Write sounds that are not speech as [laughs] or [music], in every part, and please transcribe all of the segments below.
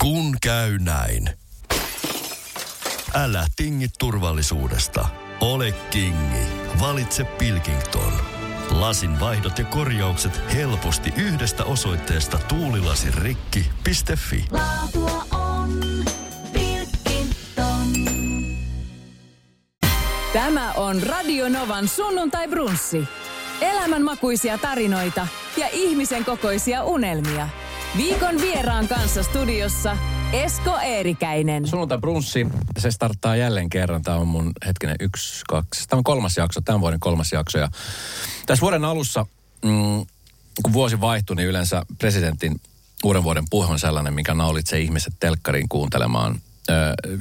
Kun käy näin. Älä tingi turvallisuudesta. Ole kingi. Valitse Pilkington. Lasin vaihdot ja korjaukset helposti yhdestä osoitteesta tuulilasirikki.fi. Laatua on Pilkington. Tämä on Radio Novan sunnuntai brunssi. Elämänmakuisia tarinoita ja ihmisen kokoisia unelmia. Viikon vieraan kanssa studiossa Esko Eerikäinen. Sunnuntai brunssi, se starttaa jälleen kerran. Tämä on mun hetkinen yksi, kaksi. Tämä on kolmas jakso, tämän vuoden kolmas jakso. Ja tässä vuoden alussa, mm, kun vuosi vaihtui, niin yleensä presidentin uuden vuoden puhe on sellainen, mikä naulitsee ihmiset telkkariin kuuntelemaan.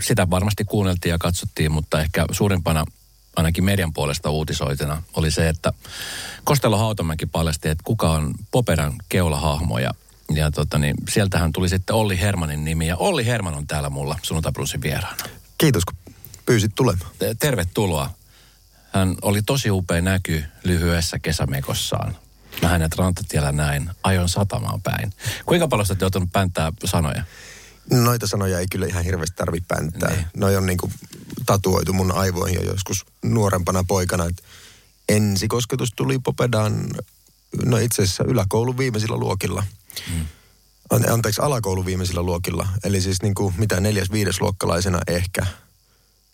Sitä varmasti kuunneltiin ja katsottiin, mutta ehkä suurimpana ainakin median puolesta uutisoitena oli se, että Kostelo Hautamäki paljasti, että kuka on Poperan keulahahmo ja ja tota niin, sieltähän tuli sitten Olli Hermanin nimi. Ja Olli Herman on täällä mulla sunnuntai Brunssin vieraana. Kiitos, kun pyysit tulemaan. Te- Tervetuloa. Hän oli tosi upea näky lyhyessä kesämekossaan. Mä hänet rantatiellä näin, ajon satamaan päin. Kuinka paljon sä oot pänttää sanoja? Noita sanoja ei kyllä ihan hirveästi tarvi pänttää. Niin. Noi on niinku tatuoitu mun aivoihin jo joskus nuorempana poikana. Et ensikosketus tuli Popedaan, no itse asiassa yläkoulun viimeisillä luokilla. Mm. Anteeksi, alakoulun viimeisillä luokilla. Eli siis niinku mitä neljäs, viides luokkalaisena ehkä.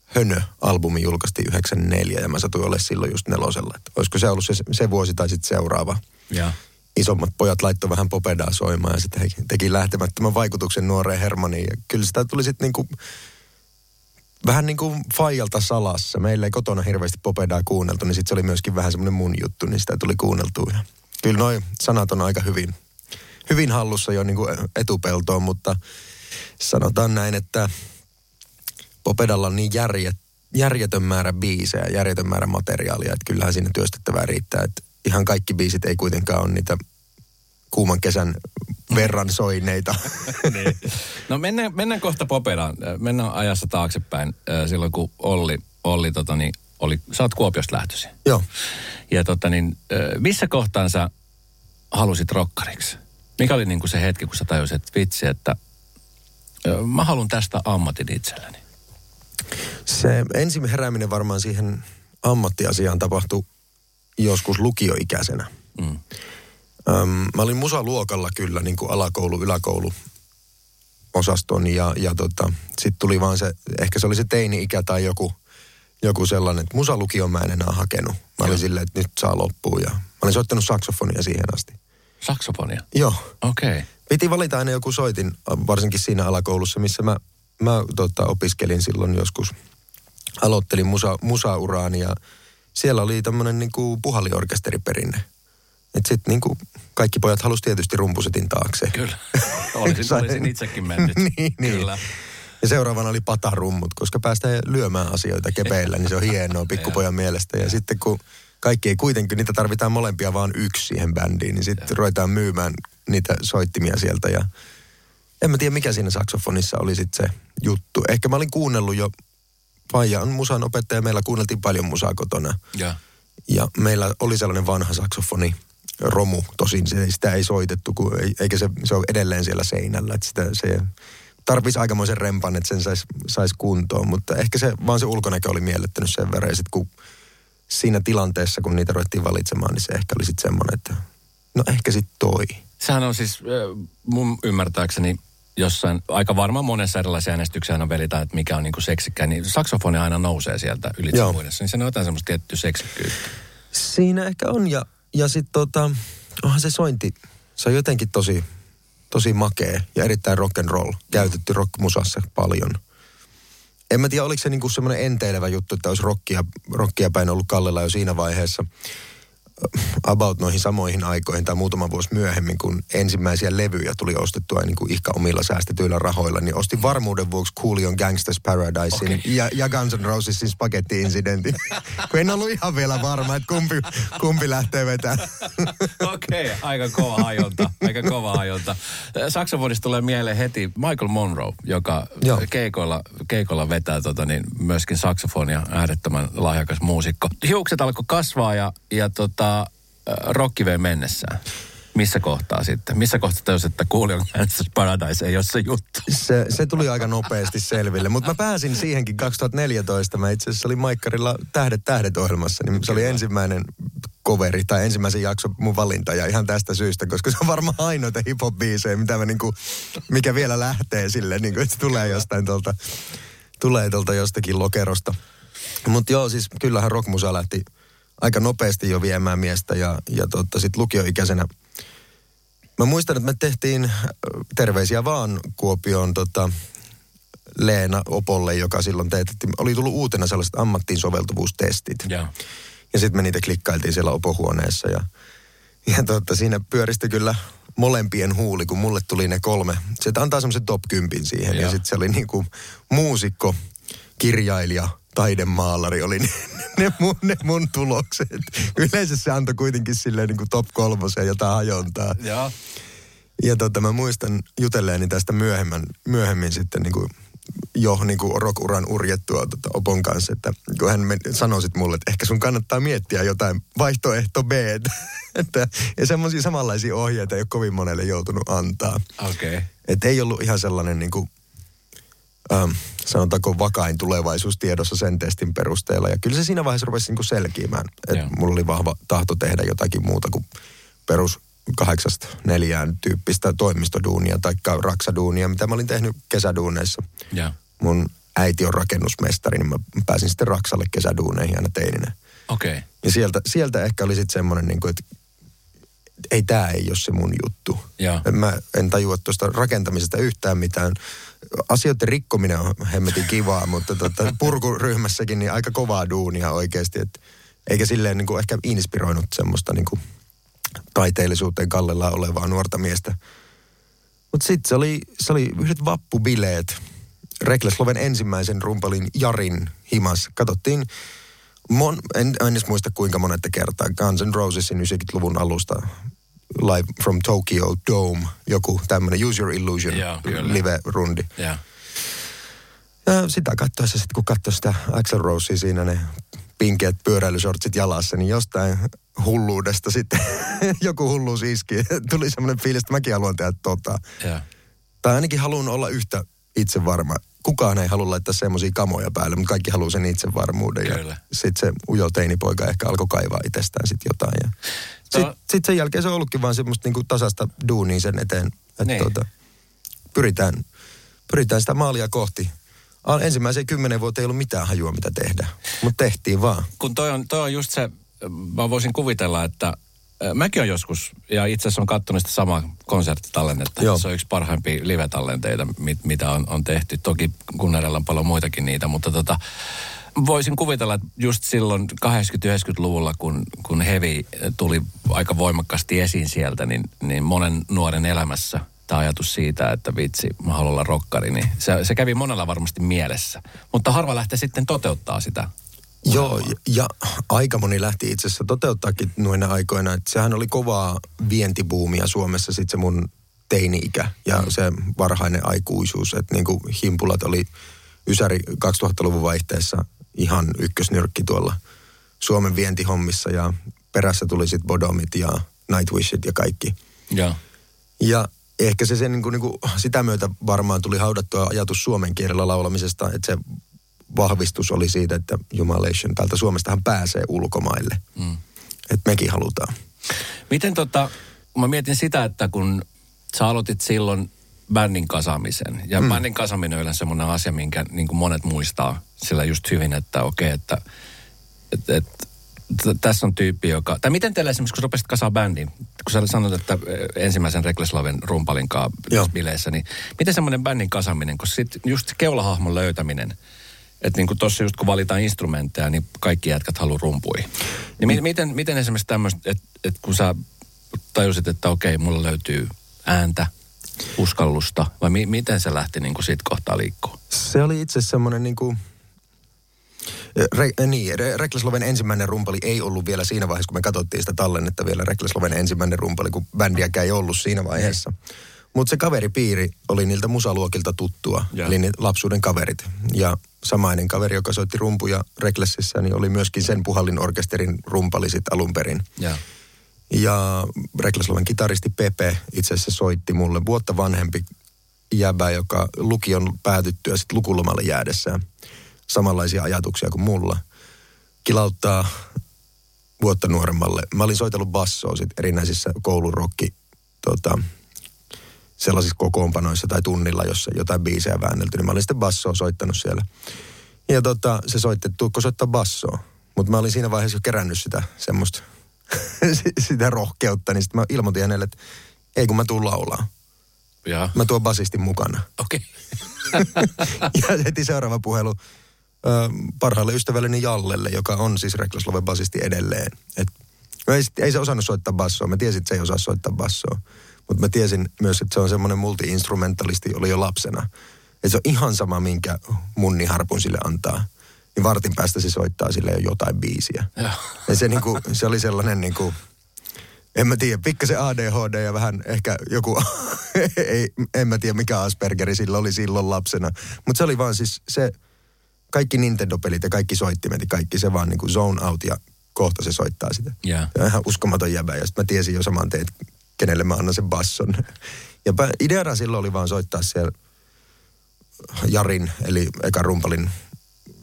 Hönö-albumi julkaistiin 94 ja mä satuin olemaan silloin just nelosella. Et olisiko se ollut se, se vuosi tai sitten seuraava. Ja. isommat pojat laittoi vähän popedaa soimaan ja sitten he teki lähtemättömän vaikutuksen nuoreen Hermaniin. Ja kyllä sitä tuli sitten niinku, vähän niin kuin faijalta salassa. Meillä ei kotona hirveästi popedaa kuunneltu, niin sitten se oli myöskin vähän semmoinen mun juttu, niin sitä tuli kuunneltua. Ja kyllä noi sanat on aika hyvin, hyvin hallussa jo niin kuin etupeltoon, mutta sanotaan näin, että Popedalla on niin järjet, järjetön määrä biisejä, järjetön määrä materiaalia, että kyllähän siinä työstettävää riittää. Että ihan kaikki biisit ei kuitenkaan ole niitä kuuman kesän verran soineita. [laughs] niin. No mennään, mennään kohta Poperaan. Mennään ajassa taaksepäin äh, silloin, kun Olli, Olli tota niin, oli, sä oot Kuopiosta lähtöisin. Joo. Ja tota niin, äh, missä kohtaan sä halusit rokkariksi? Mikä oli niin kuin se hetki, kun sä tajusit, että vitsi, että mä haluan tästä ammatin itselleni? Se ensimmäinen herääminen varmaan siihen ammattiasiaan tapahtui joskus lukioikäisenä. Mm. Öm, mä olin musaluokalla kyllä, niin kuin alakoulu, yläkoulu osaston ja, ja tota, sitten tuli vaan se, ehkä se oli se teini-ikä tai joku, joku sellainen, että musalukion mä en enää hakenut. Mä olin silleen, että nyt saa loppua ja mä olin soittanut saksofonia siihen asti. Saksofonia? Joo. Okei. Okay. Piti valita aina joku soitin, varsinkin siinä alakoulussa, missä mä, mä tota, opiskelin silloin joskus. Aloittelin musa, musauraani ja siellä oli tämmöinen niinku puhalliorkesteriperinne. Et sit niinku kaikki pojat halusi tietysti rumpusetin taakse. Kyllä. Olisin, [laughs] olisin itsekin mennyt. [laughs] niin, niin. Kyllä. Ja seuraavana oli patarummut, koska päästään lyömään asioita kepeillä, niin se on hienoa [laughs] pikkupojan mielestä. Ja sitten kun kaikki ei kuitenkin, niitä tarvitaan molempia vaan yksi siihen bändiin, niin sitten ruvetaan myymään niitä soittimia sieltä. Ja en mä tiedä, mikä siinä saksofonissa oli sitten se juttu. Ehkä mä olin kuunnellut jo, Faija on musan opettaja, meillä kuunneltiin paljon musaa kotona. Ja. Ja meillä oli sellainen vanha saksofoni, romu, tosin se, sitä ei soitettu, kun, ei- eikä se, se ole edelleen siellä seinällä. Että sitä, se tarvisi aikamoisen rempan, että sen saisi sais kuntoon, mutta ehkä se, vaan se ulkonäkö oli miellyttänyt sen verran. Ja sitten kun siinä tilanteessa, kun niitä ruvettiin valitsemaan, niin se ehkä oli sitten semmoinen, että no ehkä sitten toi. Sehän on siis mun ymmärtääkseni jossain, aika varmaan monessa erilaisia äänestyksiä aina velitään, että mikä on niinku seksikkää, niin saksofoni aina nousee sieltä ylitse Joo. muidessa. Niin se on jotain semmoista tiettyä seksikkyyttä. Siinä ehkä on ja, ja sitten tota, onhan se sointi, se on jotenkin tosi, tosi makea ja erittäin rock and roll. Käytetty rockmusassa paljon. En mä tiedä, oliko se niinku semmoinen enteilevä juttu, että olisi rockia, rockia päin ollut Kallella jo siinä vaiheessa. About noihin samoihin aikoihin tai muutama vuosi myöhemmin, kun ensimmäisiä levyjä tuli ostettua niin kuin ihka omilla säästetyillä rahoilla, niin ostin varmuuden vuoksi Coolion Gangsters Paradisein Okei. ja, ja Guns N' Rosesin Spaghetti Incidentin. [laughs] kun en ollut ihan vielä varma, että kumpi, kumpi lähtee vetämään. [laughs] Okei, okay, aika kova ajonta. Aika kova ajonta. Saksofonista tulee mieleen heti Michael Monroe, joka Joo. keikoilla, keikoilla vetää tota, niin myöskin saksofonia, äärettömän lahjakas muusikko. Hiukset alkoi kasvaa ja, ja tota, äh, rokki vei mennessään. Missä kohtaa sitten? Missä kohtaa tajusit, että Kuulion Gangsters Paradise ei ole se juttu? Se, se tuli aika nopeasti selville, mutta mä pääsin siihenkin 2014. Mä itse asiassa olin Maikkarilla Tähdet tähdet ohjelmassa, niin se oli ensimmäinen coveri tai ensimmäisen jakson mun valinta ja ihan tästä syystä, koska se on varmaan ainoita hip mitä mä niinku, mikä vielä lähtee sille, niinku, että se tulee jostain tuolta, tulee tuolta jostakin lokerosta. Mutta joo, siis kyllähän rockmusa lähti aika nopeasti jo viemään miestä ja, ja tota, sitten lukioikäisenä Mä muistan, että me tehtiin äh, terveisiä vaan Kuopioon tota, Leena Opolle, joka silloin teetettiin. Oli tullut uutena sellaiset ammattiin soveltuvuustestit. Joo. Ja sitten me niitä klikkailtiin siellä opohuoneessa ja, ja tota, siinä pyöristi kyllä molempien huuli, kun mulle tuli ne kolme. Se antaa semmoisen top 10 siihen. Joo. Ja sitten se oli niinku muusikko, kirjailija, taidemaalari oli ne, ne, mun, ne mun tulokset. Yleensä se antoi kuitenkin silleen niin kuin top kolmoseen jotain hajontaa. Joo. Ja tota, mä muistan jutelleeni tästä myöhemmän, myöhemmin sitten niin kuin jo niin kuin rock-uran urjettua tota, Opon kanssa, että kun hän sanoi sit mulle, että ehkä sun kannattaa miettiä jotain vaihtoehto B. että, ja semmoisia samanlaisia ohjeita ei ole kovin monelle joutunut antaa. Okei. Okay. Että ei ollut ihan sellainen niin kuin, ähm, sanotaanko vakain tulevaisuus tiedossa sen testin perusteella. Ja kyllä se siinä vaiheessa rupesi niin kuin selkiämään. Että mulla oli vahva tahto tehdä jotakin muuta kuin perus kahdeksasta neljään tyyppistä toimistoduunia tai raksaduunia, mitä mä olin tehnyt kesäduuneissa. Ja. Mun äiti on rakennusmestari, niin mä pääsin sitten Raksalle kesäduuneihin aina teininä. Okei. Okay. Ja sieltä, sieltä ehkä oli sitten semmoinen, niin kuin, että ei tämä ei ole se mun juttu. Ja. Mä en tajua tuosta rakentamisesta yhtään mitään. Asioiden rikkominen on hemmetin kivaa, [laughs] mutta tota, purkuryhmässäkin niin aika kovaa duunia oikeasti. Et, eikä silleen niin kuin ehkä inspiroinut semmoista niin kuin taiteellisuuteen kallella olevaa nuorta miestä. Mutta sitten se oli, se oli yhdet vappubileet. Reklesloven ensimmäisen rumpalin Jarin himas. Katsottiin, mon, en, en edes muista kuinka monetta kertaa, Guns N' Rosesin 90-luvun alusta Live from Tokyo Dome, joku tämmöinen Use Your Illusion kyllä. live-rundi. Ja. Ja sitä katsoessa sitten, kun katsoi sitä Axel Rosea siinä ne pinkeät pyöräilysortsit jalassa, niin jostain hulluudesta sitten [laughs] joku hulluus iski. [laughs] Tuli semmoinen fiilis, että mäkin haluan tehdä tota. Ja. Tai ainakin haluan olla yhtä itse varma. Kukaan ei halua laittaa semmoisia kamoja päälle, mutta kaikki haluaa sen itsevarmuuden. Kyllä. Ja sitten se ujo teinipoika ehkä alkoi kaivaa itsestään sitten jotain. Ja sitten sit sen jälkeen se on ollutkin vaan semmoista niinku tasasta duunia sen eteen. Että Niin. tota, pyritään, pyritään sitä maalia kohti. Ensimmäiseen kymmenen vuoteen ei ollut mitään hajua, mitä tehdä. Mutta tehtiin vaan. Kun toi on, toi on just se, mä voisin kuvitella, että mäkin on joskus, ja itse asiassa on katsonut sitä samaa konserttitallennetta. Joo. Se on yksi parhaimpia live-tallenteita, mit, mitä on, on tehty. Toki Gunnerilla on paljon muitakin niitä, mutta tota, voisin kuvitella, että just silloin 80-90-luvulla, kun, kun Heavy tuli aika voimakkaasti esiin sieltä, niin, niin monen nuoren elämässä tämä ajatus siitä, että vitsi, mä haluan olla rokkari, niin se, se kävi monella varmasti mielessä. Mutta harva lähtee sitten toteuttaa sitä. Joo, ja, ja aika moni lähti itse asiassa toteuttaakin noina aikoina. Että sehän oli kovaa vientibuumia Suomessa sitten se mun teini-ikä ja mm. se varhainen aikuisuus. Että niinku himpulat oli Ysäri 2000-luvun vaihteessa ihan ykkösnyrkki tuolla Suomen vientihommissa ja perässä tuli sitten Bodomit ja Nightwishit ja kaikki. Joo. Ja ehkä se, se niin kuin, niin kuin, sitä myötä varmaan tuli haudattua ajatus suomen kielellä laulamisesta, että se vahvistus oli siitä, että Jumalation täältä Suomestahan pääsee ulkomaille. Mm. Että mekin halutaan. Miten tota, mä mietin sitä, että kun sä aloitit silloin bändin kasaamisen, ja mm. bändin kasaaminen on yleensä semmoinen asia, minkä niin kuin monet muistaa sillä just hyvin, että okei, että et, et, t- tässä on tyyppi, joka... Tai miten teillä esimerkiksi, kun sä rupesit kasaa bändin, kun sä sanoit, että eh, ensimmäisen Rekleslaven rumpalinkaa Joo. bileissä, niin miten semmoinen bändin kasaaminen, koska sit just keulahahmon löytäminen, että niin kuin tuossa just kun valitaan instrumentteja, niin kaikki jätkät haluaa rumpui. Niin mi- miten, miten esimerkiksi tämmöistä, että et kun sä tajusit, että okei, mulla löytyy ääntä, uskallusta, vai mi- miten se lähti niin kuin siitä kohtaa liikkuu? Se oli itse semmoinen niin kuin... Re, niin, Re, Reklesloven ensimmäinen rumpali ei ollut vielä siinä vaiheessa, kun me katsottiin sitä tallennetta vielä Reklesloven ensimmäinen rumpali, kun bändiäkään ei ollut siinä vaiheessa. Mutta se kaveripiiri oli niiltä musaluokilta tuttua, Joo. eli ne lapsuuden kaverit. Ja samainen kaveri, joka soitti rumpuja Reklessissä, niin oli myöskin sen puhallin orkesterin rumpali sit alun perin. Ja. Ja Reklasloven kitaristi Pepe itse asiassa soitti mulle vuotta vanhempi jäbä, joka lukion päätyttyä sitten lukulomalle jäädessään. Samanlaisia ajatuksia kuin mulla. Kilauttaa vuotta nuoremmalle. Mä olin soitellut bassoa sit erinäisissä koulurokki tota, sellaisissa kokoonpanoissa tai tunnilla, jossa jotain biisejä väännelty, niin mä olin sitten bassoa soittanut siellä. Ja tota, se soitti, että tuukko soittaa bassoa. Mutta mä olin siinä vaiheessa jo kerännyt sitä semmoista, [laughs] sitä rohkeutta, niin sitten mä ilmoitin hänelle, että ei kun mä tuun laulaa. Ja, Mä tuon basistin mukana. okei. [laughs] ja heti seuraava puhelu ö, parhaalle ystävälleni Jallelle, joka on siis Reklasloven basisti edelleen. Et, no ei, ei se osannut soittaa bassoa. Mä tiesin, että se ei osaa soittaa bassoa. Mutta mä tiesin myös, että se on semmoinen multi-instrumentalisti, oli jo lapsena. Että se on ihan sama, minkä munni harpun sille antaa. Niin vartin päästä se soittaa sille jo jotain biisiä. Joo. Ja se, niinku, se oli sellainen niinku, en mä tiedä, pikkasen ADHD ja vähän ehkä joku, [laughs] ei, en mä tiedä mikä Aspergeri sillä oli silloin lapsena. Mutta se oli vaan siis se, kaikki Nintendo-pelit ja kaikki soittimet ja kaikki se vaan niinku zone out ja kohta se soittaa sitä. Joo. Ja ihan uskomaton jäbä ja sitten mä tiesin jo saman teet, kenelle mä annan sen basson. Ja ideana silloin oli vaan soittaa siellä Jarin, eli eka rumpalin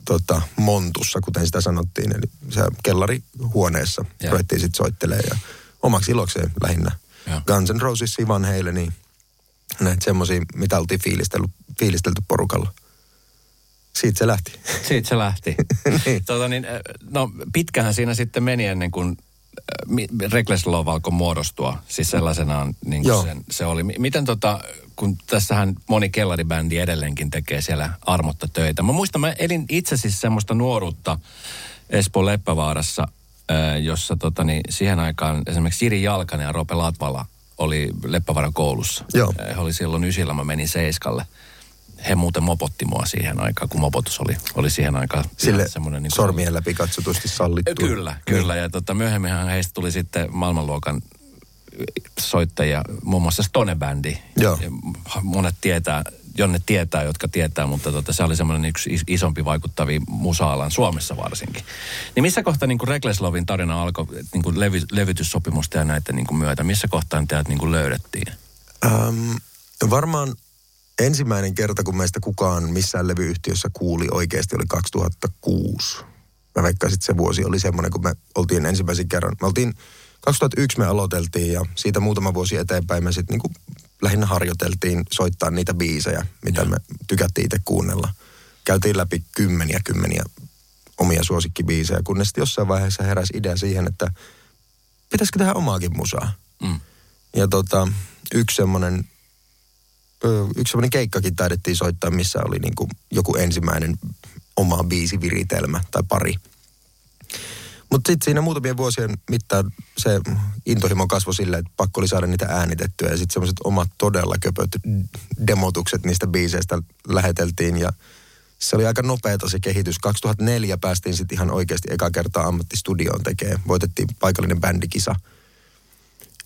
tota, montussa, kuten sitä sanottiin. Eli se kellarihuoneessa Joo. ruvettiin sitten soittelemaan ja omaksi ilokseen lähinnä. Joo. Guns N' Rosesia, Van Halenia, näitä semmosia, mitä oltiin fiilistelty, fiilistelty porukalla. Siitä se lähti. Siitä se lähti. [laughs] Niin. tota, niin, äh, no, pitkähän siinä sitten meni ennen kuin Reckless Love alkoi muodostua. Siis sellaisenaan niin kuin sen, se oli. Miten tota, kun tässähän moni kellaribändi edelleenkin tekee siellä armotta töitä. Mä muistan, mä elin itse siis semmoista nuoruutta Espoo Leppävaarassa, jossa tota, niin, siihen aikaan esimerkiksi Siri Jalkanen ja Rope Latvala oli Leppävaaran koulussa. Joo. He oli silloin ysillä, mä menin Seiskalle. He muuten mopotti mua siihen aikaan, kun mopotus oli, oli siihen aikaan Sille semmoinen... Niin kuin- sormien läpi katsotusti sallittu. Kyllä, kyllä. Ja tota, myöhemminhän heistä tuli sitten maailmanluokan soittajia, muun muassa Stone-bändi. Joo. Ja Monet tietää, Jonne tietää, jotka tietää, mutta tota, se oli semmoinen yksi is- isompi vaikuttavia musa-alan Suomessa varsinkin. Niin missä kohtaa niin Rekleslovin tarina alkoi niin kuin levy, levytyssopimusta ja näiden niin kuin myötä? Missä kohtaa teidät niin kuin löydettiin? Ähm, varmaan ensimmäinen kerta, kun meistä kukaan missään levyyhtiössä kuuli oikeasti, oli 2006. Mä veikkaisin, että se vuosi oli semmoinen, kun me oltiin ensimmäisen kerran. Me oltiin, 2001 me aloiteltiin ja siitä muutama vuosi eteenpäin me sitten niinku lähinnä harjoiteltiin soittaa niitä biisejä, mitä me tykättiin itse kuunnella. Käytiin läpi kymmeniä, kymmeniä omia suosikkibiisejä, kunnes sitten jossain vaiheessa heräsi idea siihen, että pitäisikö tehdä omaakin musaa. Mm. Ja tota, yksi semmoinen, yksi semmoinen keikkakin taidettiin soittaa, missä oli niinku joku ensimmäinen oma biisiviritelmä tai pari. Mutta sitten siinä muutamien vuosien mittaan se intohimo kasvoi silleen, että pakko oli saada niitä äänitettyä. Ja sitten semmoiset omat todella köpöt demotukset niistä biiseistä läheteltiin. Ja se oli aika nopeata se kehitys. 2004 päästiin sitten ihan oikeasti eka kertaa ammattistudioon tekemään. Voitettiin paikallinen bändikisa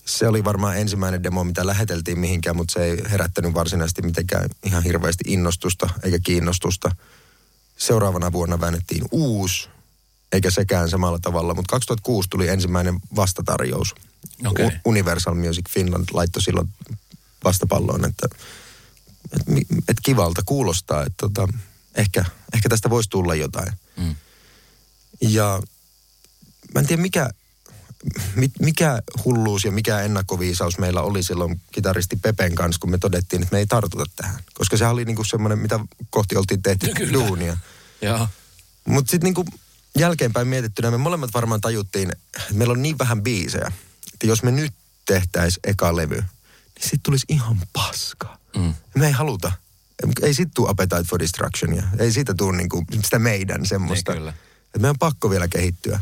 se oli varmaan ensimmäinen demo, mitä läheteltiin mihinkään, mutta se ei herättänyt varsinaisesti mitenkään ihan hirveästi innostusta eikä kiinnostusta. Seuraavana vuonna väännettiin uusi, eikä sekään samalla tavalla, mutta 2006 tuli ensimmäinen vastatarjous. U- Universal Music Finland laittoi silloin vastapalloon, että, että, että kivalta kuulostaa, että tota, ehkä, ehkä tästä voisi tulla jotain. Mm. Ja mä en tiedä mikä, mi- mikä hulluus ja mikä ennakkoviisaus meillä oli silloin kitaristi Pepen kanssa, kun me todettiin, että me ei tartuta tähän. Koska se oli niinku semmoinen, mitä kohti oltiin tehty Kyllä. duunia. Mutta sitten niinku jälkeenpäin mietittynä me molemmat varmaan tajuttiin, että meillä on niin vähän biisejä, että jos me nyt tehtäis eka levy, niin sit tulisi ihan paska. Mm. Me ei haluta. Ei sit tuu Appetite for Destructionia. Ei siitä tuu niinku sitä meidän semmoista. Ei kyllä. Että meidän on pakko vielä kehittyä.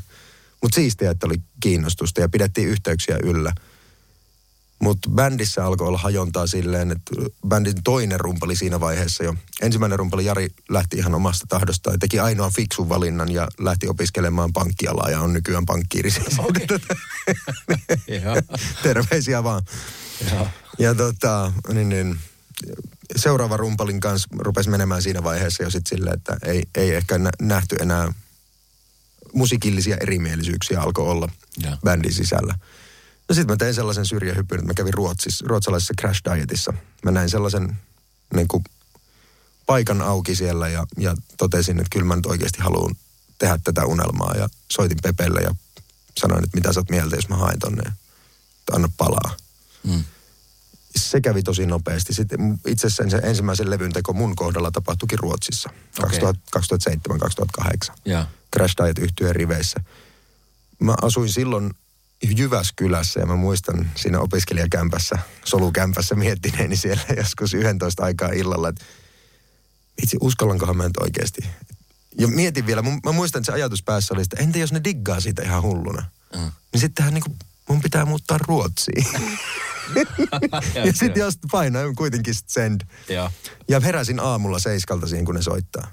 Mutta siistiä, että oli kiinnostusta ja pidettiin yhteyksiä yllä. Mutta bändissä alkoi olla hajontaa silleen, että bändin toinen rumpali siinä vaiheessa jo. Ensimmäinen rumpali Jari lähti ihan omasta tahdostaan ja teki ainoan fiksun valinnan ja lähti opiskelemaan pankkialaa ja on nykyään pankkiiri. siis. [laughs] Joo. Terveisiä vaan. Joo. Ja tota, niin, niin, seuraava rumpalin kanssa rupesi menemään siinä vaiheessa jo sitten silleen, että ei, ei ehkä nä- nähty enää musiikillisia erimielisyyksiä alkoi olla Joo. bändin sisällä. No sitten mä tein sellaisen syrjähypyn, että mä kävin Ruotsissa, ruotsalaisessa Crash Dietissa. Mä näin sellaisen niin kuin, paikan auki siellä ja, ja totesin, että kyllä mä nyt oikeasti haluan tehdä tätä unelmaa. Ja soitin Pepelle ja sanoin, että mitä sä oot mieltä, jos mä haen tonne. Anna palaa. Mm. Se kävi tosi nopeasti. Sitten itse asiassa se ensimmäisen levyn teko mun kohdalla tapahtuikin Ruotsissa. Okei. 2007-2008. Ja. Crash Diet yhtyeen riveissä. Mä asuin silloin Jyväskylässä ja mä muistan siinä opiskelijakämpässä, solukämpässä miettineeni siellä [laughs] joskus 11 aikaa illalla, että itse uskallankohan mä nyt oikeasti. Ja mietin vielä, mä muistan, että se ajatus päässä oli, että entä jos ne diggaa siitä ihan hulluna? Mm. Niin sittenhän niinku, mun pitää muuttaa Ruotsiin. [laughs] ja sitten jos painoin kuitenkin send. Joo. Ja heräsin aamulla seiskalta siihen, kun ne soittaa.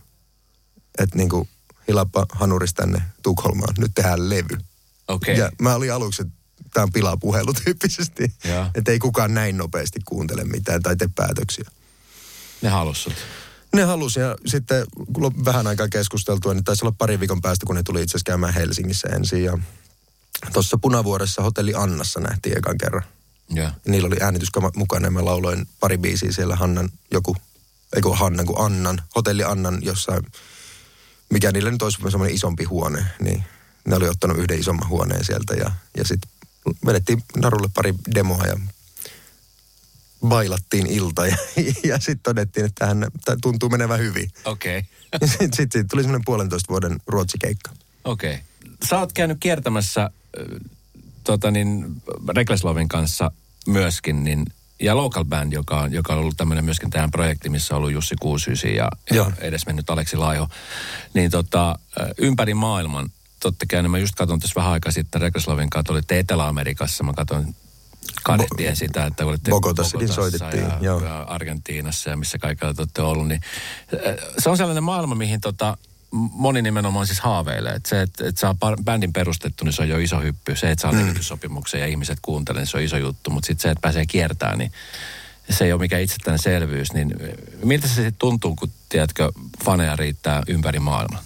Että niinku, hilappa hanuris tänne Tukholmaan, nyt tehdään levy. Okei. Ja mä olin aluksi, että tämä on pilapuhelu tyyppisesti. Että ei kukaan näin nopeasti kuuntele mitään tai tee päätöksiä. Ne halus sut. Ne halusi ja sitten kun vähän aikaa keskusteltua, niin taisi olla pari viikon päästä, kun ne tuli itse asiassa käymään Helsingissä ensin. Ja tuossa Punavuoressa hotelli Annassa nähtiin ekan kerran. Joo. Ja niillä oli äänityskama mukana ja mä lauloin pari biisiä siellä Hannan joku, ei kun Hannan kuin Annan, hotelli Annan jossain, mikä niillä nyt olisi semmoinen isompi huone, niin ne oli ottanut yhden isomman huoneen sieltä ja, ja sitten vedettiin narulle pari demoa ja bailattiin ilta ja, [laughs] ja sitten todettiin, että tämä tuntuu menevän hyvin. Okei. [laughs] Ja sitten sit, sit tuli semmoinen puolentoista vuoden ruotsikeikka. Okei. Sä oot käynyt kiertämässä äh, tota niin, Rekleslovin kanssa myöskin, niin, ja Local Band, joka on, joka on ollut tämmöinen myöskin tähän projekti, missä on ollut Jussi Kuusysi ja, ja edesmennyt Aleksi Laiho, niin tota, ympäri maailman, totta käynyt, mä just katson tässä vähän aikaa sitten Rekleslovin kanssa, olitte Etelä-Amerikassa, mä katson kadehtien sitä, että olitte Bogotassa soitettiin, ja, joo. ja Argentiinassa ja missä kaikilla te olette ollut, niin se on sellainen maailma, mihin tota, moni nimenomaan siis haaveilee. Että se, että, että saa bändin perustettu, niin se on jo iso hyppy. Se, että saa levytyssopimuksen ja ihmiset kuuntelee, niin se on iso juttu. Mutta sitten se, että pääsee kiertämään, niin se ei ole mikään itsestäänselvyys. Niin miltä se sitten tuntuu, kun, tiedätkö, faneja riittää ympäri maailman?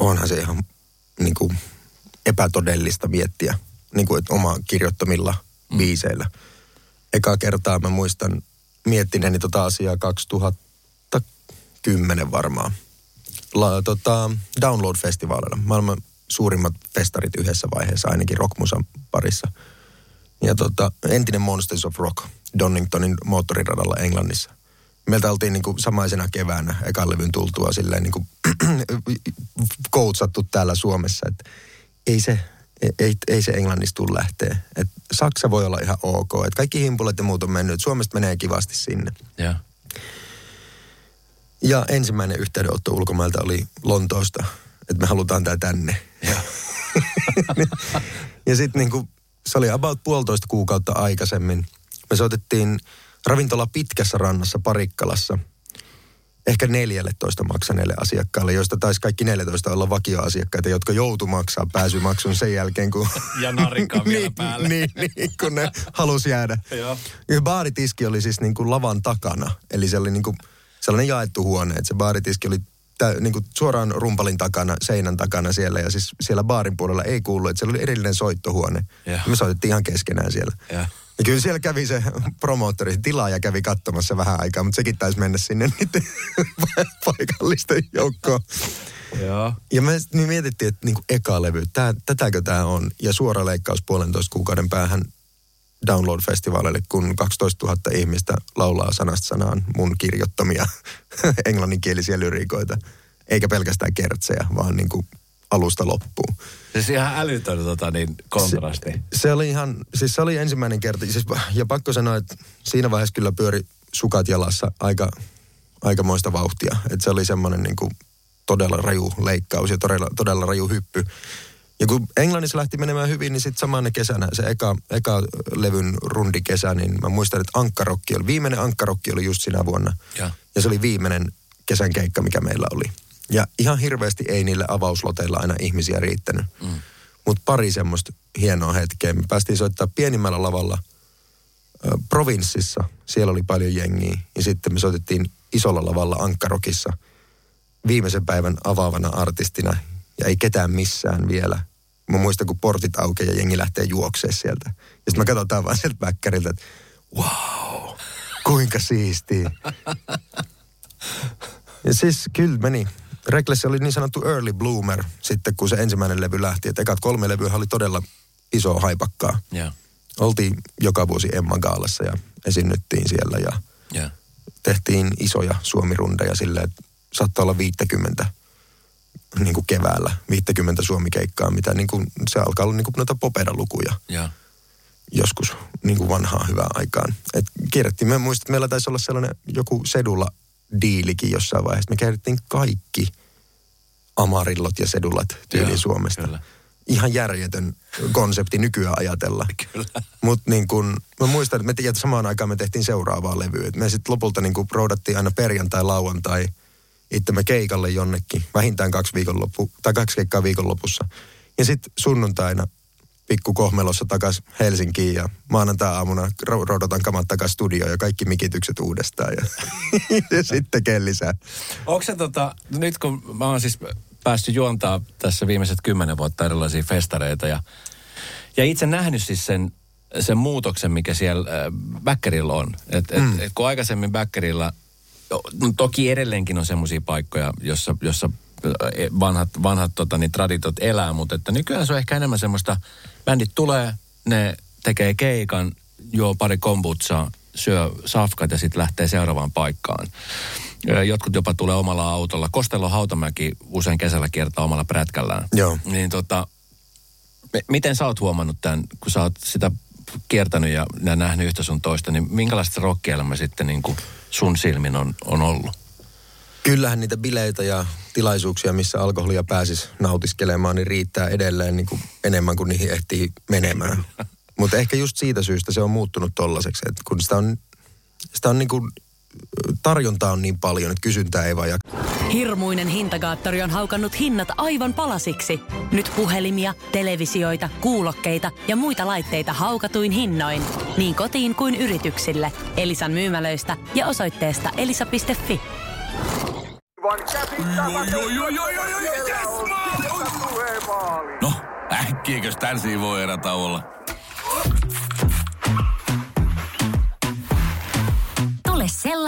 onhan se ihan niin kuin epätodellista miettiä niin kuin, että oma kirjoittamilla mm. biiseillä. Eka kertaa mä muistan miettineeni tota asiaa 2010 varmaan. La, tota, Download-festivaaleilla. Maailman suurimmat festarit yhdessä vaiheessa, ainakin rockmusan parissa. Ja tota, entinen Monsters of Rock Doningtonin moottoriradalla Englannissa. Meiltä oltiin niin kuin samaisena keväänä ekan levyn tultua silleen niin kuin [clears throat] koutsattu täällä Suomessa, että ei se, ei, ei se Englannista tule lähteä. Et Saksa voi olla ihan ok. Et kaikki himpulet ja muut on mennyt. Et Suomesta menee kivasti sinne. Ja. Ja ensimmäinen yhteydenotto ulkomailta oli Lontoosta, että me halutaan tää tänne. Ja. [laughs] Ja sitten niinku, se oli about puolitoista kuukautta aikaisemmin. Me soitettiin ravintola Pitkässä rannassa Parikkalassa. Ehkä 14 maksaneelle asiakkaalle, joista taisi kaikki 14 olla vakioasiakkaita, jotka joutu maksaa pääsymaksun sen jälkeen, kun... Ja narikkaa [laughs] vielä niin, päälle. Niin, niin, kun ne halusi jäädä. Joo. Ja baaritiski oli siis niin kuin lavan takana. Eli se oli niin kuin sellainen jaettu huone, että se baaritiski oli tä, niin kuin suoraan rumpalin takana, seinän takana siellä. Ja siis siellä baarin puolella ei kuulu, että siellä oli erillinen soittohuone. Joo. Me soitettiin ihan keskenään siellä. Ja. Ja kyllä siellä kävi se promoottori, tilaaja kävi katsomassa vähän aikaa, mutta sekin taisi mennä sinne [laughs] niiden paikallisten joukkoon. Joo. Ja me niin mietittiin, että niin eka levy, tää, tätäkö tämä on? Ja suora leikkaus puolentoista kuukauden päähän Download-festivaaleille, kun 12 000 ihmistä laulaa sanasta sanaan mun kirjoittamia [laughs] englanninkielisiä lyriikoita. Eikä pelkästään kertsejä, vaan niin kuin alusta loppuun. Siis ihan älytön tota, niin, kontrasti. Se oli ihan, siis se oli ensimmäinen kerta. Siis, ja pakko sanoa, että siinä vaiheessa kyllä pyöri sukat jalassa aika, aikamoista vauhtia. Että se oli semmoinen niin kuin todella raju leikkaus ja todella, todella raju hyppy. Ja kun Englannissa lähti menemään hyvin, niin sitten samana kesänä, se eka, eka levyn rundikesä, niin mä muistan, että Ankkarokki oli, viimeinen Ankkarokki oli just sinä vuonna. Ja. Ja se oli viimeinen kesän keikka, mikä meillä oli. Ja ihan hirveästi ei niille avausloteilla aina ihmisiä riittänyt. Mm. Mutta pari semmoista hienoa hetkeä. Me päästiin soittaa pienimmällä lavalla ö, provinssissa. Siellä oli paljon jengiä. Ja sitten me soitettiin isolla lavalla Ankkarokissa viimeisen päivän avaavana artistina. Ja ei ketään missään vielä. Mä muistan, kun portit aukeaa ja jengi lähtee juokseen sieltä. Ja sitten mä katsotaan vaan sieltä väkkäriltä, että wow, kuinka siistiä. Ja siis kyllä meni. Reckless oli niin sanottu early bloomer sitten, kun se ensimmäinen levy lähti. Et ekat kolme levyä oli todella iso haipakkaa. Joo. Oltiin joka vuosi Emma Gaalassa ja esiinnyttiin siellä ja Joo. tehtiin isoja Suomirundeja silleen, että saattoi olla 50 niin kuin keväällä, 50 Suomikeikkaa, mitä niin kuin, se alkaa olla niin kuin noita popera-lukuja Joo. joskus niin kuin vanhaa hyvää aikaan. Et kierrettiin, mä muistan, että meillä taisi olla sellainen joku sedulla diilikin jossain vaiheessa. Me kierrettiin kaikki amarillot ja sedullat tyyliin Suomesta. kyllä. Ihan järjetön konsepti nykyään ajatella. [laughs] Mutta niin kun, mä muistan, että me ja samaan aikaan me tehtiin seuraavaa levyä. Et me sitten lopulta niin kun roudattiin aina perjantai, lauantai itsemme keikalle jonnekin. Vähintään kaksi, viikonloppu, tai kaksi keikkaa viikonlopussa. Ja sitten sunnuntaina pikku kohmelossa takas Helsinkiin ja maanantai-aamuna ro- roudataan kamat takas studioon ja kaikki mikitykset uudestaan. Ja, [laughs] ja sitten tekee lisää. Onko se tota, nyt kun mä oon siis päässyt juontaa tässä viimeiset kymmenen vuotta erilaisia festareita ja, ja itse nähnyt siis sen, sen muutoksen, mikä siellä äh, Bäkkerillä on. Et, et, mm. et kun aikaisemmin Bäkkerillä, no, toki edelleenkin on semmoisia paikkoja, jossa, jossa äh, vanhat, vanhat tota, niin, traditot elää, mutta että nykyään se on ehkä enemmän semmoista, bändit tulee, ne tekee keikan, juo pari kombutsaa, syö safkat ja sitten lähtee seuraavaan paikkaan. Ö, Jotkut jopa tulee omalla autolla. Kostello Hautamäki usein kesällä kiertää omalla prätkällään. Joo. Niin tota, me- miten sä oot huomannut tämän, kun sä oot sitä kiertänyt ja, ja nähnyt yhtä sun toista, niin minkälaista rokkielämä sitten niin kuin sun silmin on, on ollut? Kyllähän niitä bileitä ja tilaisuuksia, missä alkoholia pääsis nautiskelemaan, niin riittää edelleen niin kuin enemmän kuin niihin ehtii menemään. [laughs] Mutta ehkä just siitä syystä se on muuttunut tollaiseksi, että kun sitä on, sitä on niin kuin, tarjontaa on niin paljon, että kysyntää ei vaan jak- Hirmuinen hintakaattori on haukannut hinnat aivan palasiksi. Nyt puhelimia, televisioita, kuulokkeita ja muita laitteita haukatuin hinnoin. Niin kotiin kuin yrityksille. Elisan myymälöistä ja osoitteesta elisa.fi. No, äkkiäkös tän voi? Tule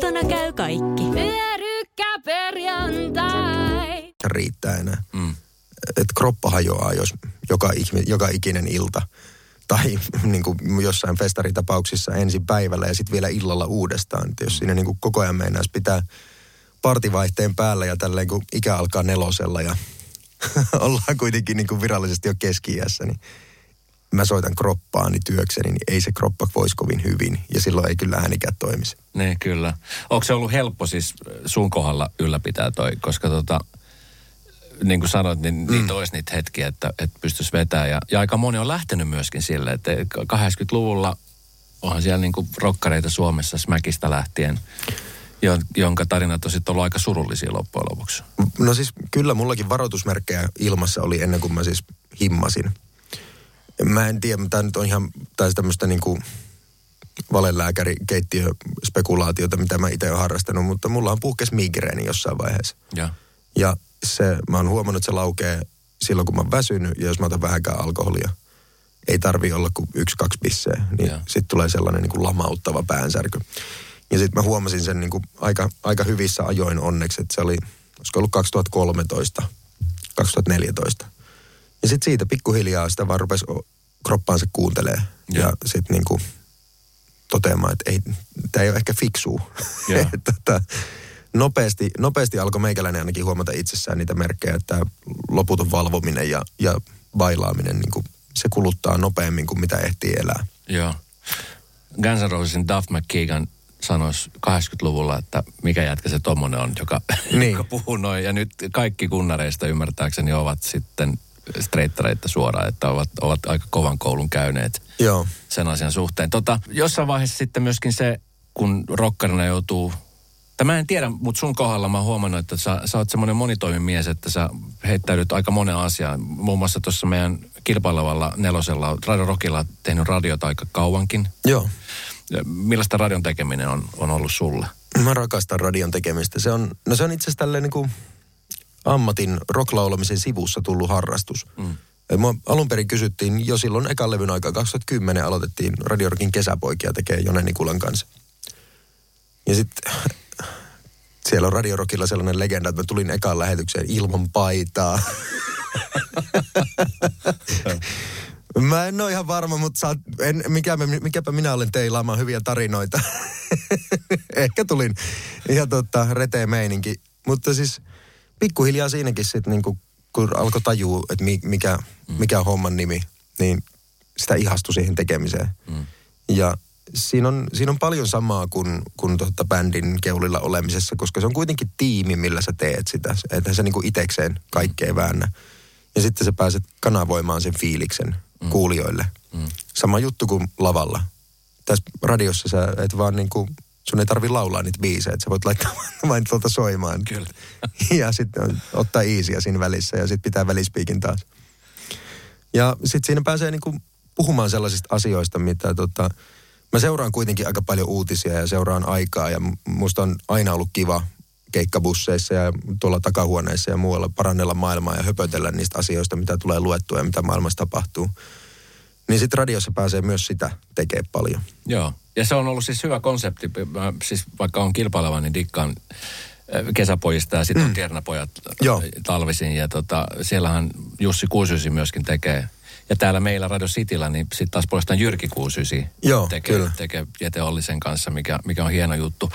Kotona käy kaikki. Pyörykkäperjantai! riittää enää. Mm. Että kroppa hajoaa, jos joka, ihmi, joka ikinen ilta. Tai [laughs] niin kuin jossain festaritapauksissa ensin päivällä ja sitten vielä illalla uudestaan. Et jos siinä niin kuin koko ajan meinaisi pitää partivaihteen päällä ja tälleen kun ikä alkaa nelosella ja [laughs] ollaan kuitenkin niin kuin virallisesti jo keski niin mä soitan kroppaani työkseni, niin ei se kroppa voisi kovin hyvin. Ja silloin ei kyllä äänikään toimisi. Niin, kyllä. Onko se ollut helppo siis sun kohdalla ylläpitää toi, koska tota, niin kuin sanoit, niin mm. niitä olisi niitä hetkiä, että, että pystyisi vetämään. Ja, ja aika moni on lähtenyt myöskin sille, että 80-luvulla onhan siellä niin kuin rokkareita Suomessa Smäkistä lähtien, jo- jonka tarinat on sitten ollut aika surullisia loppujen lopuksi. No siis kyllä mullakin varoitusmerkkejä ilmassa oli ennen kuin mä siis himmasin. Mä en tiedä, tämä nyt on ihan tämmöistä niin kuin valelääkäri keittiöspekulaatiota, mitä mä itse olen harrastanut, mutta mulla on puhkes migreeni jossain vaiheessa. Ja, Ja se, mä oon huomannut, että se laukee silloin, kun mä oon väsynyt ja jos mä otan vähänkään alkoholia. Ei tarvi olla kuin yksi, kaksi pisseä. Niin sitten tulee sellainen niin kuin lamauttava päänsärky. Ja sitten mä huomasin sen niin kuin aika, aika hyvissä ajoin onneksi, että se oli, olisiko ollut 2013, 2014. Ja sitten siitä pikkuhiljaa sitä vaan rupesi kroppaansa kuuntelee. Joo. Ja sitten niin kuin toteamaan, että ei, tämä ei ole ehkä fiksua. Joo. [laughs] tota, nopeasti, nopeasti alkoi meikäläinen ainakin huomata itsessään niitä merkkejä, että tämä loputon valvominen ja, ja bailaaminen, niin kuin, se kuluttaa nopeammin kuin mitä ehtii elää. joo. Guns N' Rosesin Duff McKagan sanoisi 80-luvulla, että mikä jätkä se tommonen on, joka, [laughs] Niin. joka puhuu noin. Ja nyt kaikki kunnareista ymmärtääkseni ovat sitten streittareita suoraan, että ovat, ovat aika kovan koulun käyneet Joo. sen asian suhteen. Tota, jossain vaiheessa sitten myöskin se, kun rokkarina joutuu tai mä en tiedä, mutta sun kohdalla mä oon huomannut, että sä, sä oot semmoinen monitoimimies, että sä heittäydyt aika monen asiaan. Muun muassa tuossa meidän kilpailevalla nelosella, Radio Rockilla tehnyt radiota aika kauankin. Joo. Millaista radion tekeminen on, on ollut sulle? Mä rakastan radion tekemistä. Se on, no se on itse asiassa tälleen niin kuin ammatin rocklaulamisen sivussa tullut harrastus. Mm. Mua alun perin kysyttiin jo silloin ekan levyn aikaa, 2010 aloitettiin Radiorokin kesäpoikia tekee Jone Nikulan kanssa. Ja sitten [laughs] siellä on Radiorokilla sellainen legenda, että mä tulin ekaan lähetykseen ilman paitaa. [laughs] Mä en ole ihan varma, mutta saat, en, mikä, mikäpä minä olen teilaamaan hyviä tarinoita. [laughs] Ehkä tulin ihan tota, reteen meininki. Mutta siis pikkuhiljaa siinäkin sitten niinku, kun alkoi tajua, että mikä, mikä on homman nimi, niin sitä ihastui siihen tekemiseen. Mm. Ja siinä on, siinä on paljon samaa kuin, kuin totta bändin keulilla olemisessa, koska se on kuitenkin tiimi, millä sä teet sitä. Että sä niinku itekseen kaikkea väännä. Ja sitten sä pääset kanavoimaan sen fiiliksen mm. kuulijoille. Mm. Sama juttu kuin lavalla. Tässä radiossa sä et vaan niinku, sun ei tarvi laulaa niitä biisejä, että sä voit laittaa [laughs] vain tuolta soimaan. Kyllä. [laughs] ja sitten ottaa easyä siinä välissä ja sitten pitää välispiikin taas. Ja sitten siinä pääsee niinku puhumaan sellaisista asioista, mitä tota, mä seuraan kuitenkin aika paljon uutisia ja seuraan aikaa ja musta on aina ollut kiva keikkabusseissa ja tuolla takahuoneissa ja muualla parannella maailmaa ja höpötellä niistä asioista, mitä tulee luettua ja mitä maailmassa tapahtuu. Niin sitten radiossa pääsee myös sitä tekemään paljon. Joo, ja se on ollut siis hyvä konsepti. Mä, siis vaikka on kilpaileva, niin dikkaan kesäpojista ja sitten mm. on tiernapojat Joo. talvisin. Ja tota, siellähän Jussi Kuusysi myöskin tekee ja täällä meillä Radio Cityllä, niin sitten taas puolestaan Jyrki Kuusysi Joo, tekee, kyllä. tekee Jete Ollisen kanssa, mikä, mikä on hieno juttu.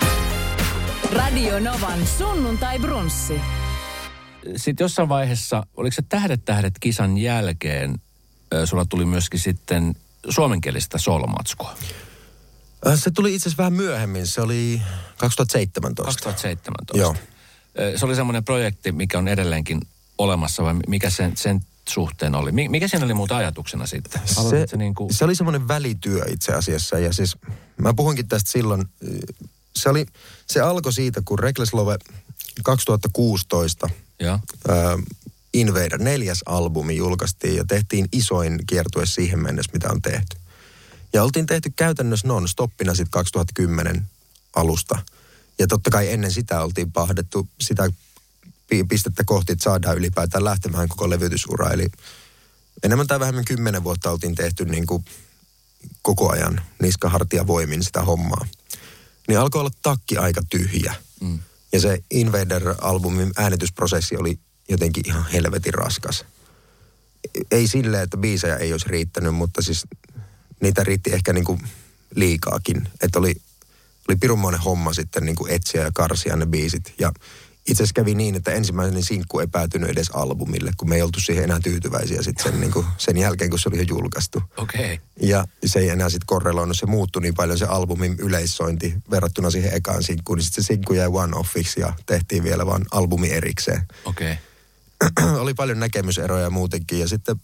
Radio Novan sunnuntai brunssi. Sitten jossain vaiheessa, oliko se Tähdet tähdet kisan jälkeen, sulla tuli myöskin sitten suomenkielistä solmatskua? Se tuli itse asiassa vähän myöhemmin, se oli 2017. 2017. Joo. Se oli semmoinen projekti, mikä on edelleenkin olemassa vai mikä sen, sen suhteen oli? Mikä siinä oli muuta ajatuksena sitten? Se, niin kuin... se oli semmoinen välityö itse asiassa ja siis mä puhuinkin tästä silloin, se, oli, se alkoi siitä, kun Reckless Love 2016 ja. Ää, Invader neljäs albumi julkaistiin ja tehtiin isoin kiertue siihen mennessä, mitä on tehty. Ja oltiin tehty käytännössä non-stoppina sitten 2010 alusta. Ja totta kai ennen sitä oltiin pahdettu sitä pistettä kohti, että saadaan ylipäätään lähtemään koko levytysura. Eli enemmän tai vähemmän kymmenen vuotta oltiin tehty niin kuin koko ajan niskahartia voimin sitä hommaa. Niin alkoi olla takki aika tyhjä. Mm. Ja se Invader-albumin äänitysprosessi oli jotenkin ihan helvetin raskas. Ei silleen, että biisejä ei olisi riittänyt, mutta siis niitä riitti ehkä niin kuin liikaakin. Että oli, oli pirunmoinen homma sitten niin kuin etsiä ja karsia ne biisit. Ja itse asiassa kävi niin, että ensimmäinen sinkku ei päätynyt edes albumille, kun me ei oltu siihen enää tyytyväisiä sit sen, niin kuin, sen jälkeen, kun se oli jo julkaistu. Okei. Okay. Ja se ei enää sitten korreloinut, se muuttui niin paljon se albumin yleissointi verrattuna siihen ekaan sinkkuun, niin sitten se sinkku jäi one-offiksi ja tehtiin vielä vaan albumi erikseen. Okei. Okay. [clears throat] oli paljon näkemyseroja muutenkin ja sitten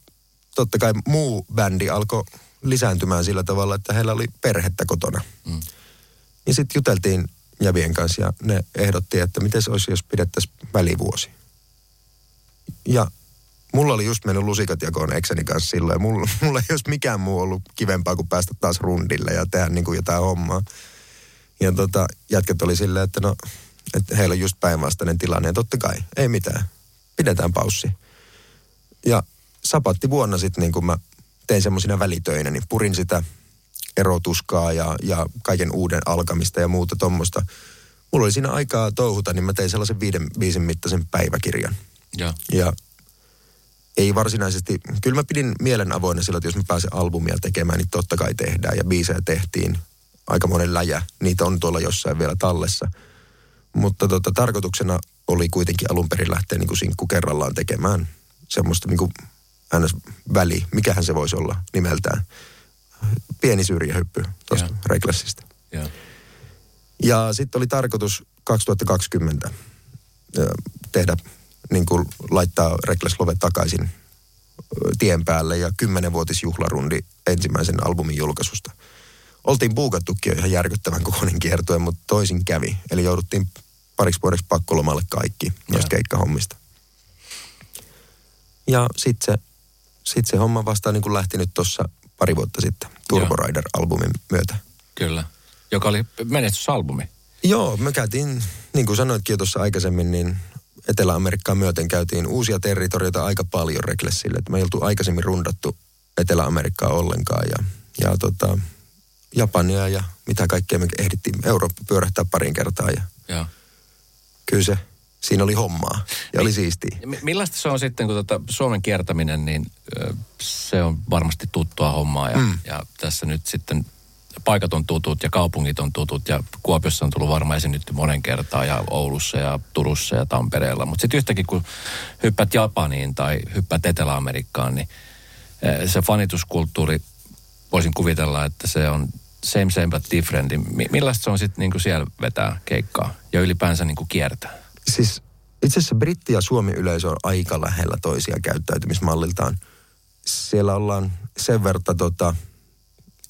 totta kai muu bändi alkoi lisääntymään sillä tavalla, että heillä oli perhettä kotona. Mm. Ja sitten juteltiin jävien kanssa ja ne ehdotti, että miten se olisi, jos pidettäisiin välivuosi. Ja mulla oli just mennyt lusikat jakoon ekseni kanssa silloin ja mulla, mulla ei olisi mikään muu ollut kivempaa kuin päästä taas rundille ja tehdä niin kuin jotain hommaa. Ja tota, jätket oli silleen, että no, että heillä on just päinvastainen tilanne ja totta kai, ei mitään, pidetään paussi. Ja sapatti vuonna sitten niin kuin mä tein semmoisina välitöinä, niin purin sitä erotuskaa ja, ja kaiken uuden alkamista ja muuta tuommoista. Mulla oli siinä aikaa touhuta, niin mä tein sellaisen viiden viisin mittaisen päiväkirjan. Ja, ja ei varsinaisesti, kyllä mä pidin mielen avoinna sillä, että jos mä pääsen albumia tekemään, niin totta kai tehdään. Ja biisejä tehtiin aika monen läjä. Niitä on tuolla jossain vielä tallessa. Mutta tota, tarkoituksena oli kuitenkin alun perin lähteä niin kuin sinkku kerrallaan tekemään semmoista niin kuin väli, mikähän se voisi olla nimeltään pieni syrjähyppy tuosta Reglessistä. Ja, ja sitten oli tarkoitus 2020 tehdä, niin kuin laittaa Reckless Love takaisin tien päälle ja kymmenenvuotisjuhlarundi ensimmäisen albumin julkaisusta. Oltiin buukattukin jo ihan järkyttävän kokoinen kiertue, mutta toisin kävi. Eli jouduttiin pariksi vuodeksi pakkolomalle kaikki noista keikkahommista. Ja sitten se, sit se homma vasta niin kuin lähti nyt tuossa pari vuotta sitten Turbo Rider-albumin myötä. Kyllä. Joka oli menestysalbumi. Joo, me käytiin, niin kuin sanoitkin jo tuossa aikaisemmin, niin Etelä-Amerikkaan myöten käytiin uusia territorioita aika paljon Recklessille. Että me ei oltu aikaisemmin rundattu Etelä-Amerikkaa ollenkaan ja, ja tota, Japania ja mitä kaikkea me ehdittiin Eurooppa pyörähtää parin kertaa ja Joo. kyllä se, siinä oli hommaa ja oli siistiä. Mi- Millaista se on sitten, kun tota Suomen kiertäminen, niin se on varmasti tuttua hommaa. Ja, mm. ja tässä nyt sitten paikat on tutut ja kaupungit on tutut ja Kuopiossa on tullut varmaan esiinnytty monen kertaa ja Oulussa ja Turussa ja Tampereella. Mutta sitten yhtäkkiä kun hyppäät Japaniin tai hyppäät Etelä-Amerikkaan, niin se fanituskulttuuri, voisin kuvitella, että se on same same but different. Niin mi- Millaista se on sitten niinku siellä vetää keikkaa ja ylipäänsä niinku kiertää? Siis itse asiassa britti- ja suomi-yleisö on aika lähellä toisia käyttäytymismalliltaan. Siellä ollaan sen verran tota,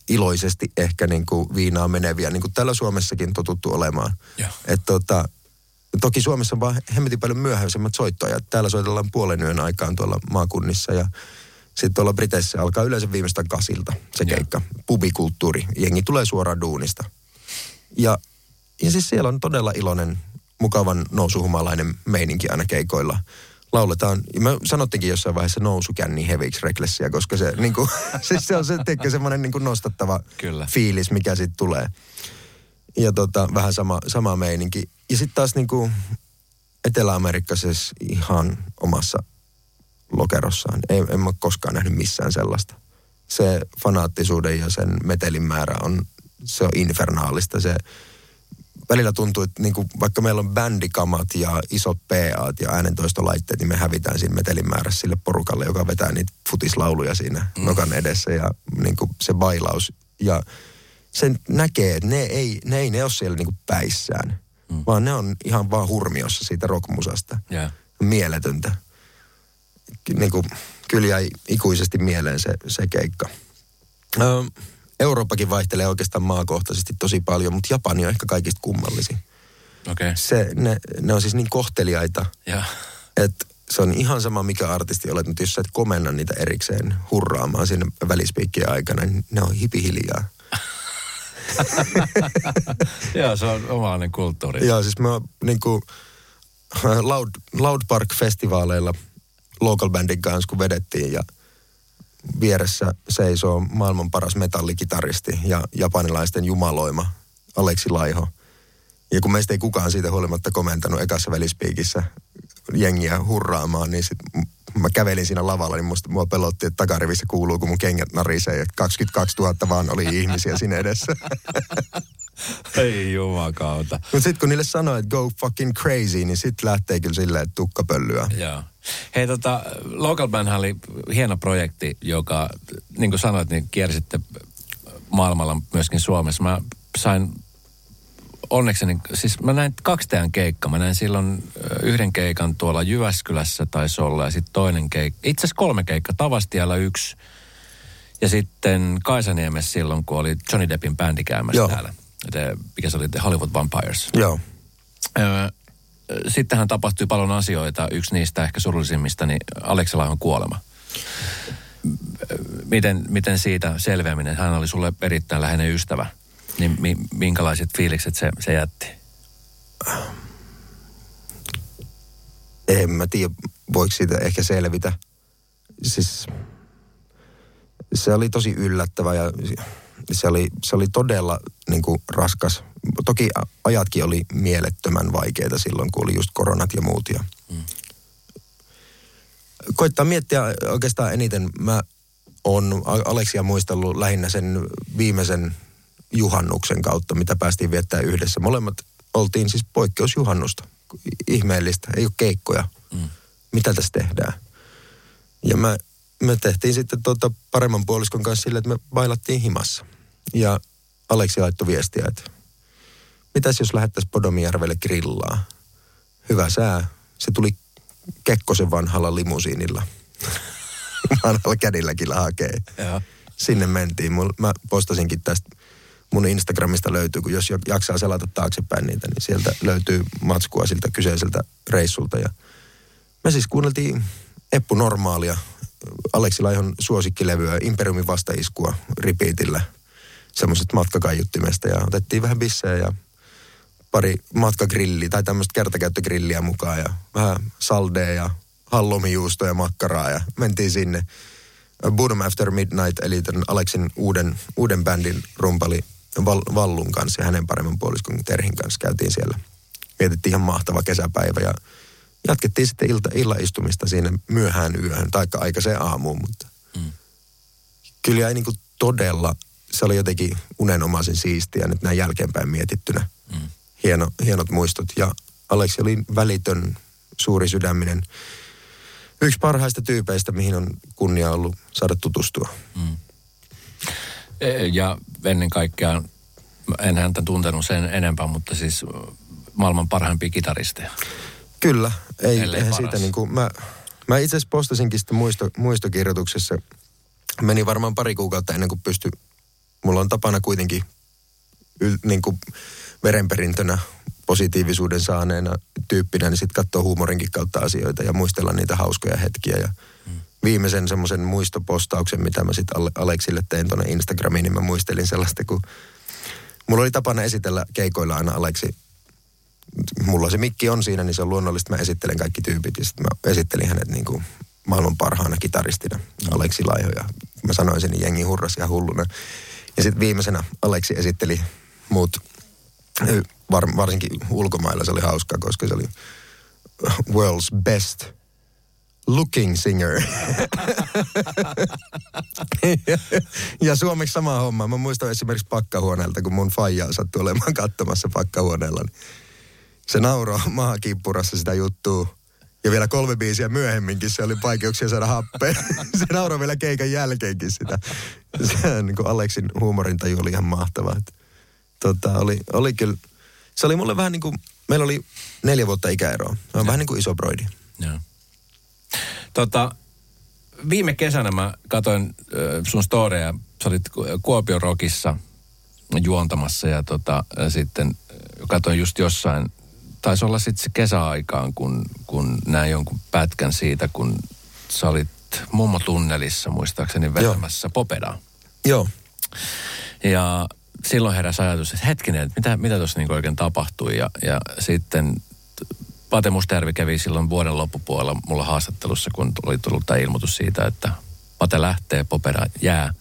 iloisesti ehkä niin kuin viinaa meneviä, niin kuin täällä Suomessakin totuttu olemaan. Joo. Et tota, toki Suomessa on vaan hemmetin paljon myöhäisemmät soittajat. Täällä soitellaan puolen yön aikaan tuolla maakunnissa ja sitten tuolla Briteissä alkaa yleensä viimeistään kasilta se keikka. Pubikulttuuri. Jengi tulee suoraan duunista. Ja, ja siis siellä on todella iloinen, mukavan nousuhumalainen meininki aina keikoilla. Lauletaan, ja me sanottiinkin jossain vaiheessa nousukänni heviksi reklessiä, koska se, niin kuin, [laughs] siis se on se, teikö, semmoinen niin kuin nostattava Kyllä. fiilis, mikä sitten tulee. Ja tota, vähän sama, sama meininki. Ja sitten taas niin kuin Etelä-Amerikka siis ihan omassa lokerossaan. Ei, en mä koskaan nähnyt missään sellaista. Se fanaattisuuden ja sen metelin määrä on, se on infernaalista. Se välillä tuntuu, että niin kuin, vaikka meillä on bändikamat ja isot PAt ja äänentoistolaitteet, niin me hävitään siinä metelin määrässä sille porukalle, joka vetää niitä futislauluja siinä mm. nokan edessä ja niin kuin se bailaus. Ja sen näkee, että ne ei ne, ei, ne ole siellä niin kuin päissään, mm. vaan ne on ihan vaan hurmiossa siitä rockmusasta. Joo. Mieletöntä. Niin kuin, kyllä jäi ikuisesti mieleen se, se keikka. Ö, Eurooppakin vaihtelee oikeastaan maakohtaisesti tosi paljon, mutta Japani on ehkä kaikista kummallisin. Okei. Okay. Se, ne, ne on siis niin kohteliaita, Ja. että se on ihan sama mikä artisti olet, mutta jos sä et komenna niitä erikseen hurraamaan sinne välispiikkien aikana, niin ne on hipihiljaa. [laughs] Joo, se on omainen kulttuuri. Joo, siis mä niin kuin Loud, Loud Park-festivaaleilla local bandin kanssa, kun vedettiin ja vieressä seisoo maailman paras metallikitaristi ja japanilaisten jumaloima Aleksi Laiho. Ja kun meistä ei kukaan siitä huolimatta komentanut ekassa välispiikissä jengiä hurraamaan, niin sit mä kävelin siinä lavalla, niin musta, mua pelotti, että takarivissä kuuluu, kun mun kengät narisee. Ja 22 000 vaan oli ihmisiä siinä edessä. [laughs] Ei jumakauta. Mutta sitten kun niille sanoo, että go fucking crazy, niin sitten lähtee kyllä silleen, että tukkapöllyä. Joo. Hei tota, Local Bandhan oli hieno projekti, joka, niin kuin sanoit, niin kiersitte maailmalla myöskin Suomessa. Mä sain onnekseni, siis mä näin kaksi teidän keikkaa. Mä näin silloin yhden keikan tuolla Jyväskylässä taisi olla ja sitten toinen keikka. Itse asiassa kolme keikkaa, Tavastialla yksi. Ja sitten Kaisaniemessä silloin, kun oli Johnny Deppin bändi käymässä Joo. täällä. The, mikä se oli, The Hollywood Vampires. Joo. Öö, sittenhän tapahtui paljon asioita. Yksi niistä ehkä surullisimmista, niin Alekselahon kuolema. Miten, miten siitä selviäminen? Hän oli sulle erittäin läheinen ystävä. Niin mi, minkälaiset fiilikset se, se jätti? En mä tiedä, voiko siitä ehkä selvitä. Siis se oli tosi yllättävä ja se oli, se oli todella niin kuin, raskas. Toki ajatkin oli mielettömän vaikeita silloin, kun oli just koronat ja muut. Ja... Mm. Koittaa miettiä oikeastaan eniten. Mä oon A- Aleksia muistellut lähinnä sen viimeisen juhannuksen kautta, mitä päästiin viettää yhdessä. Molemmat oltiin siis poikkeusjuhannusta. Ihmeellistä, ei ole keikkoja. Mm. Mitä tässä tehdään? Ja mä, me tehtiin sitten tuota paremman puoliskon kanssa sille, että me bailattiin himassa. Ja Aleksi laittoi viestiä, että mitäs jos lähettäisiin Podomijärvelle grillaa? Hyvä sää. Se tuli Kekkosen vanhalla limusiinilla. [laughs] vanhalla kädilläkin hakee. Sinne mentiin. Mä postasinkin tästä mun Instagramista löytyy, kun jos jo- jaksaa selata taaksepäin niitä, niin sieltä löytyy matskua siltä kyseiseltä reissulta. Ja me siis kuunneltiin Eppu Normaalia, Aleksi Laihon suosikkilevyä, Imperiumin vastaiskua repeatillä, semmoisesta matkakaiuttimesta ja otettiin vähän bissejä ja pari matkagrilliä tai tämmöistä kertakäyttögrilliä mukaan ja vähän saldea ja hallomijuustoa ja makkaraa ja mentiin sinne. Boredom After Midnight, eli tämän Aleksin uuden, uuden bändin rumpali Val, Vallun kanssa ja hänen paremman puoliskon Terhin kanssa käytiin siellä. Mietittiin ihan mahtava kesäpäivä ja jatkettiin sitten ilta, illaistumista siinä myöhään yöhön tai aikaiseen aamuun, mutta mm. kyllä jäi niin kuin todella, se oli jotenkin unenomaisen siistiä nyt näin jälkeenpäin mietittynä. Mm. Hieno, hienot muistot ja Aleksi oli välitön, suuri sydäminen, yksi parhaista tyypeistä, mihin on kunnia ollut saada tutustua. E, Ja ennen kaikkea, en häntä tuntenut sen enempää, mutta siis maailman parhaimpia kitaristeja. Kyllä, ei, eihän paras. siitä niin kuin, mä, mä itse asiassa postasinkin sitten muisto, muistokirjoituksessa. Meni varmaan pari kuukautta ennen kuin pysty, mulla on tapana kuitenkin yl, niin kuin verenperintönä positiivisuuden saaneena tyyppinä, niin sitten katsoa huumorinkin kautta asioita ja muistella niitä hauskoja hetkiä. Ja viimeisen semmoisen muistopostauksen, mitä mä sitten Aleksille tein tuonne Instagramiin, niin mä muistelin sellaista, kun mulla oli tapana esitellä keikoilla aina Aleksi mulla se mikki on siinä, niin se on luonnollista. Mä esittelen kaikki tyypit ja sitten mä esittelin hänet niin kuin maailman parhaana kitaristina, Aleksi Laiho. Ja mä sanoin sen, niin jengi hurras ihan hulluna. Ja sitten viimeisenä Aleksi esitteli muut, var, varsinkin ulkomailla se oli hauskaa, koska se oli world's best looking singer. ja, [laughs] ja suomeksi sama homma. Mä muistan esimerkiksi pakkahuoneelta, kun mun faija sattui olemaan katsomassa pakkahuoneella. Niin se nauroi [laughs] maakippurassa sitä juttua. Ja vielä kolme biisiä myöhemminkin se oli vaikeuksia saada happea. [laughs] se nauroi vielä keikan jälkeenkin sitä. Se niin kuin Aleksin huumorintaju oli ihan mahtava. Et, Tota, oli, oli kyllä, se oli mulle vähän niin kuin, meillä oli neljä vuotta ikäeroa. Se on vähän niin kuin iso broidi. Joo. Tota, viime kesänä mä katsoin äh, sun storeja. Sä olit Ku- Kuopion Rockissa juontamassa ja tota, sitten katsoin just jossain, taisi olla sitten se kesäaikaan, kun, kun näin jonkun pätkän siitä, kun sä olit mummo tunnelissa muistaakseni vetämässä Popedaa. Joo. Ja silloin heräsi ajatus, että hetkinen, että mitä, mitä tuossa niinku oikein tapahtui. Ja, ja sitten Pate Mustajärvi kävi silloin vuoden loppupuolella mulla haastattelussa, kun oli tullut tämä ilmoitus siitä, että Pate lähtee, Popera jää.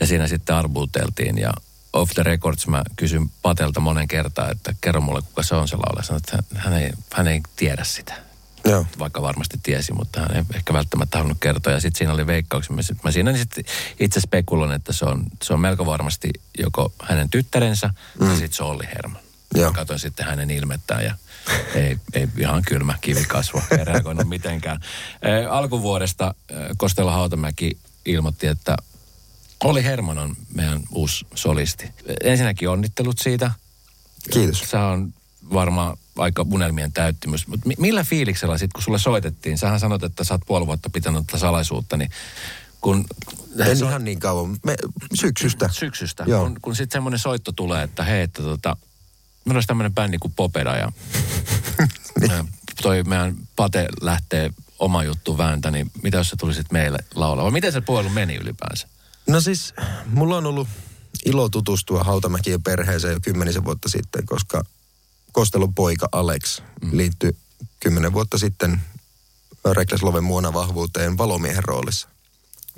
Ja siinä sitten arbuuteltiin ja off the records mä kysyn Patelta monen kertaa, että kerro mulle kuka se on se laulaja. Sanoin, että hän, ei, hän ei tiedä sitä Joo. vaikka varmasti tiesi, mutta hän ei ehkä välttämättä halunnut kertoa. Ja sitten siinä oli veikkauksia. Mä, mä siinä niin sit itse spekuloin, että se on, se on melko varmasti joko hänen tyttärensä mm. tai sitten se on Olli Herman. Joo. Mä katsoin sitten hänen ilmettään ja ei, ei ihan kylmä kivi kasva, ei reagoinut mitenkään. E, alkuvuodesta Kostelo Hautamäki ilmoitti, että Olli Herman on meidän uusi solisti. Ensinnäkin onnittelut siitä. Kiitos. Se on varmaan aika unelmien täyttymys. Mutta millä fiiliksellä sitten, kun sulle soitettiin, sähän sanot, että sä oot puoli vuotta pitänyt tätä salaisuutta, niin kun... En se- ihan niin kauan. Me, syksystä. Syksystä. Joo. Kun, kun sitten semmoinen soitto tulee, että hei, että tota, meillä olisi tämmöinen bändi kuin Popeda ja [laughs] toi meidän Pate lähtee oma juttu vääntä, niin mitä jos sä tulisit meille laulaa? Vai miten se puhelu meni ylipäänsä? No siis, mulla on ollut ilo tutustua Hautamäkien perheeseen jo kymmenisen vuotta sitten, koska Kostelon poika Alex liittyi kymmenen vuotta sitten Reckless Loven muona vahvuuteen valomiehen roolissa.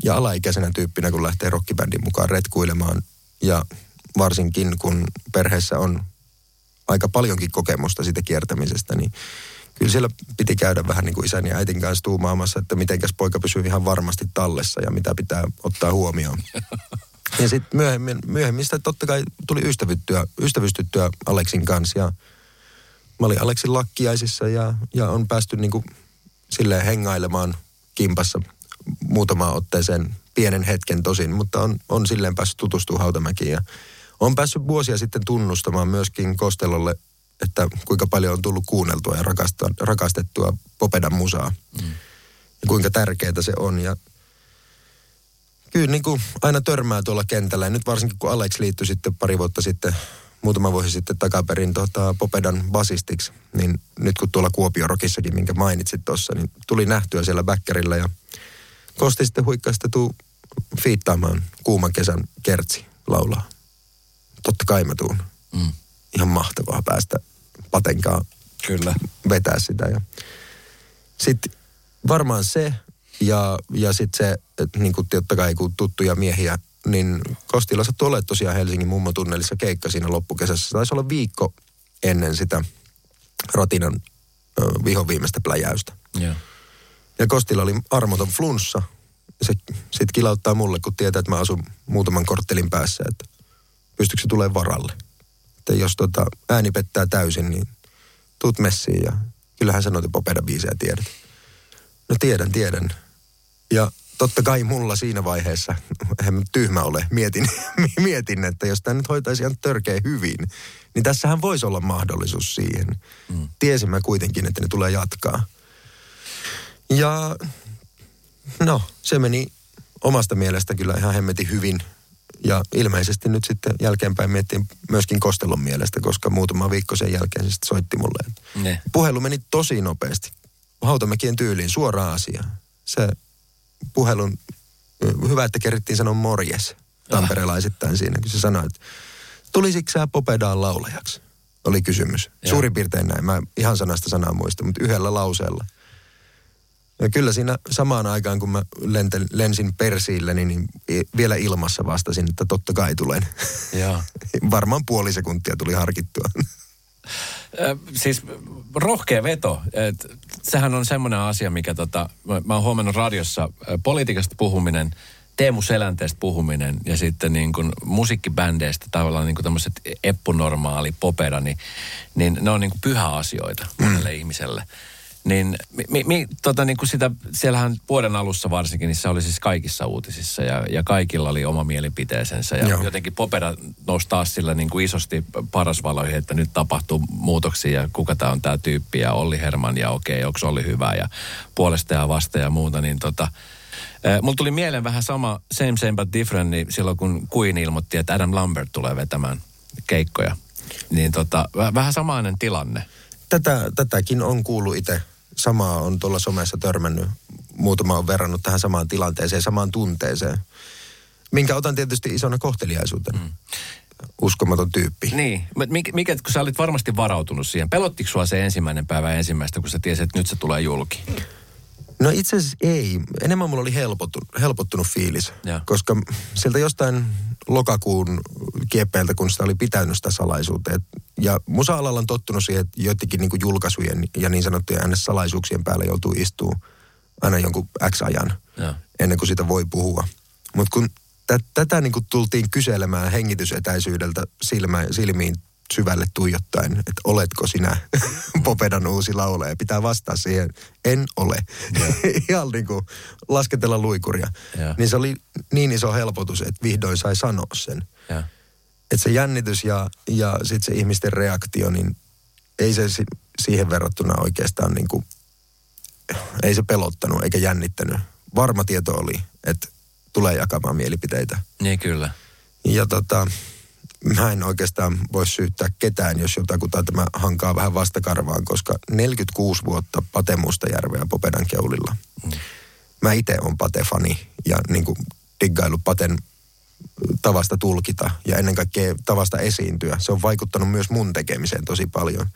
Ja alaikäisenä tyyppinä, kun lähtee rockibändin mukaan retkuilemaan, ja varsinkin kun perheessä on aika paljonkin kokemusta siitä kiertämisestä, niin kyllä siellä piti käydä vähän niin kuin isän ja äitin kanssa tuumaamassa, että mitenkäs poika pysyy ihan varmasti tallessa ja mitä pitää ottaa huomioon. Ja sitten myöhemmin, myöhemmin sitä totta kai tuli ystävyttyä, ystävystyttyä Aleksin kanssa ja mä olin Aleksin lakkiaisissa ja, ja on päästy niin kuin silleen hengailemaan kimpassa muutamaan otteeseen pienen hetken tosin, mutta on, on silleen päässyt tutustumaan Hautamäkiin ja on päässyt vuosia sitten tunnustamaan myöskin Kostelolle, että kuinka paljon on tullut kuunneltua ja rakastua, rakastettua Popedan musaa. Mm. Ja kuinka tärkeää se on. Ja Kyllä niin kuin aina törmää tuolla kentällä. Ja nyt varsinkin kun Alex liittyi sitten pari vuotta sitten, muutama vuosi sitten takaperin tota, Popedan basistiksi, niin nyt kun tuolla Kuopio-rokissakin, minkä mainitsit tuossa, niin tuli nähtyä siellä bäkkärillä ja Kosti sitten huikkaista tuu fiittaamaan kuuman kesän kertsi laulaa. Totta kai mä tuun. Mm. Ihan mahtavaa päästä patenkaan Kyllä. vetää sitä. Ja sitten varmaan se, ja, ja sitten se, että niin kuin totta kai kun tuttuja miehiä, niin Kostilla sattui olemaan tosiaan Helsingin mummotunnelissa keikka siinä loppukesässä. Se taisi olla viikko ennen sitä Rotinan ö, vihon viimeistä pläjäystä. Joo. Ja Kostilla oli armoton flunssa. Se sitten kilauttaa mulle, kun tietää, että mä asun muutaman korttelin päässä, että pystyykö se tulee varalle. Että jos tota ääni pettää täysin, niin tuut messiin ja kyllähän sä noita popeda biisejä tiedät. No tiedän, tiedän. Ja totta kai mulla siinä vaiheessa, [laughs] en mä tyhmä ole, mietin, [laughs] mietin että jos tämä nyt hoitaisi ihan törkeä hyvin, niin tässähän voisi olla mahdollisuus siihen. Mm. Tiesin mä kuitenkin, että ne tulee jatkaa. Ja no, se meni omasta mielestä kyllä ihan hemmetin hyvin. Ja ilmeisesti nyt sitten jälkeenpäin miettiin myöskin Kostelon mielestä, koska muutama viikko sen jälkeen se sitten soitti mulle. Ne. Puhelu meni tosi nopeasti. Hautamäkien tyyliin, suoraan asiaan. Se puhelun, hyvä, että kerittiin sanoa morjes tamperelaisittain siinä, kun se sanoi, että tulisitko sä Popedaan laulajaksi? Oli kysymys. Joo. Suurin piirtein näin. Mä ihan sanasta sanaa muista, mutta yhdellä lauseella. Ja kyllä siinä samaan aikaan, kun mä lentel, lensin Persiille, niin, niin i- vielä ilmassa vastasin, että totta kai tulen. Joo. [laughs] Varmaan puoli sekuntia tuli harkittua. Siis rohkea veto. Et, sehän on semmoinen asia, mikä tota, mä, mä oon huomannut radiossa politiikasta puhuminen, Teemu Selänteestä puhuminen ja sitten niin kuin musiikkibändeistä tavallaan niin kuin tämmöiset eppunormaali popeda, niin, niin ne on niin kuin pyhä asioita monelle ihmiselle. Niin, mi, mi, tota niin kuin sitä, siellähän vuoden alussa varsinkin, niin se oli siis kaikissa uutisissa ja, ja kaikilla oli oma mielipiteensä. Ja Joo. jotenkin Popera nousi taas sillä niin kuin isosti parasvaloihin, että nyt tapahtuu muutoksia ja kuka tämä on tämä tyyppi ja Olli Herman ja okei, onko Olli hyvä ja puolesta ja vasta ja muuta, niin tota, eh, Mulla tuli mieleen vähän sama Same Same But Different niin silloin, kun Queen ilmoitti, että Adam Lambert tulee vetämään keikkoja. Niin tota, väh- vähän samainen tilanne. Tätä, tätäkin on kuullut itse. Samaa on tuolla somessa törmännyt. Muutama on verrannut tähän samaan tilanteeseen, samaan tunteeseen. Minkä otan tietysti isona kohteliaisuutena. Mm. Uskomaton tyyppi. Niin, mikä, mikä, kun sä olit varmasti varautunut siihen. Pelottiko sua se ensimmäinen päivä ensimmäistä, kun sä tiesit, että nyt se tulee julki? No itse asiassa ei. Enemmän mulla oli helpottunut, helpottunut fiilis. Joo. Koska sieltä jostain lokakuun kieppeiltä, kun sitä oli pitänyt sitä salaisuutta. Et, ja musa-alalla on tottunut siihen, että joidenkin niin julkaisujen ja niin sanottujen NS-salaisuuksien päällä joutuu istuu aina jonkun X-ajan Joo. ennen kuin sitä voi puhua. Mutta kun tä, tätä niin kuin tultiin kyselemään hengitysetäisyydeltä silmä, silmiin syvälle tuijottaen, että oletko sinä [laughs] Popedan uusi laulaja. Pitää vastaa siihen, en ole. [laughs] Ihan niin kuin lasketella luikuria. Joo. Niin se oli niin iso helpotus, että vihdoin sai sanoa sen. Ja. Että se jännitys ja, ja sitten se ihmisten reaktio, niin ei se si- siihen verrattuna oikeastaan niin kuin, ei se pelottanut eikä jännittänyt. Varma tieto oli, että tulee jakamaan mielipiteitä. Niin kyllä. Ja tota, mä en oikeastaan voi syyttää ketään, jos jotakuta tämä hankaa vähän vastakarvaan, koska 46 vuotta Pate Mustajärveä Popedan keulilla. Mä itse on Pate-fani ja niin kuin diggailu Paten tavasta tulkita ja ennen kaikkea tavasta esiintyä. Se on vaikuttanut myös mun tekemiseen tosi paljon.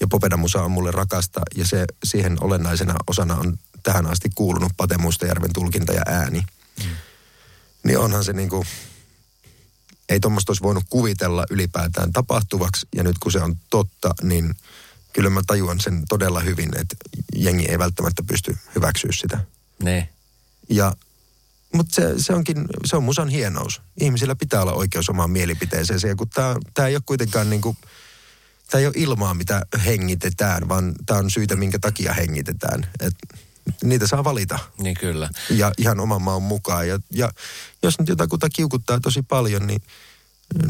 Ja Popedan musa on mulle rakasta ja se siihen olennaisena osana on tähän asti kuulunut Pate Mustajärven tulkinta ja ääni. Niin onhan se niin kuin, ei tuommoista olisi voinut kuvitella ylipäätään tapahtuvaksi. Ja nyt kun se on totta, niin kyllä mä tajuan sen todella hyvin, että jengi ei välttämättä pysty hyväksyä sitä. Ne. Ja, mutta se, se, onkin, se on musan hienous. Ihmisillä pitää olla oikeus omaan mielipiteeseen. Ja kun tämä ei ole kuitenkaan niin kuin, tämä ei ole ilmaa, mitä hengitetään, vaan tämä on syytä, minkä takia hengitetään. Et niitä saa valita Niin kyllä. ja ihan oman maan mukaan. Ja, ja jos nyt jotakuta kiukuttaa tosi paljon, niin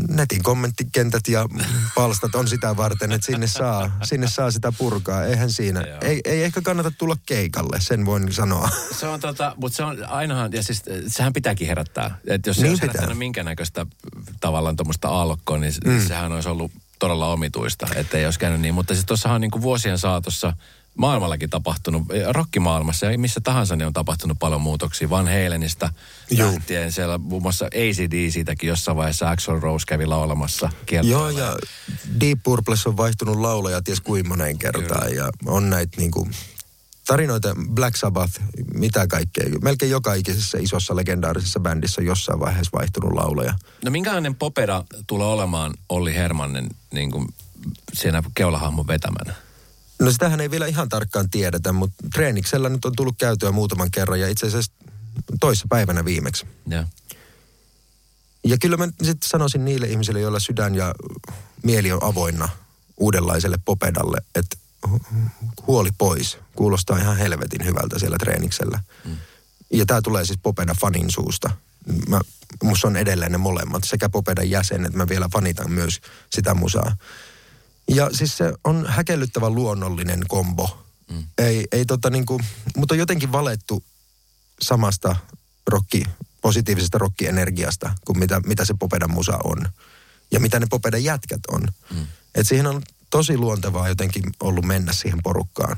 netin kommenttikentät ja palstat on sitä varten, että sinne saa, sinne saa sitä purkaa. Eihän siinä. Ei, ei ehkä kannata tulla keikalle, sen voin sanoa. Se on tota, mutta se on ainahan, ja siis sehän pitääkin herättää. Että jos se Niin olisi pitää. herättänyt minkä näköistä tavallaan tuommoista aallokkoa, niin mm. sehän olisi ollut todella omituista, ettei olisi käynyt niin. Mutta siis tuossahan niin kuin vuosien saatossa maailmallakin tapahtunut, rockimaailmassa ja missä tahansa niin on tapahtunut paljon muutoksia. Van Halenista Juu. lähtien siellä muun muassa ACDCitäkin jossain vaiheessa Axl Rose kävi laulamassa Joo, kiertoilla. ja Deep Purples on vaihtunut laulaja ties kuinka moneen kertaan. Ja on näitä niinku tarinoita, Black Sabbath, mitä kaikkea. Melkein joka ikisessä isossa legendaarisessa bändissä on jossain vaiheessa vaihtunut laulaja. No minkälainen popera tulee olemaan Olli Hermannen niin kuin siinä keulahahmon vetämänä? No sitähän ei vielä ihan tarkkaan tiedetä, mutta treeniksellä nyt on tullut käytyä muutaman kerran ja itse asiassa toissa päivänä viimeksi. Ja. Ja kyllä mä sitten sanoisin niille ihmisille, joilla sydän ja mieli on avoinna uudenlaiselle popedalle, että huoli pois. Kuulostaa ihan helvetin hyvältä siellä treeniksellä. Mm. Ja tämä tulee siis popeda fanin suusta. Mä, musta on edelleen ne molemmat, sekä popedan jäsen, että mä vielä fanitan myös sitä musaa. Ja siis se on häkellyttävän luonnollinen kombo. Mm. Ei, ei tota niinku, mutta on jotenkin valettu samasta rokki, positiivisesta rokkienergiasta kuin mitä, mitä se Popedan musa on. Ja mitä ne Popedan jätkät on. Mm. Et siihen on tosi luontevaa jotenkin ollut mennä siihen porukkaan.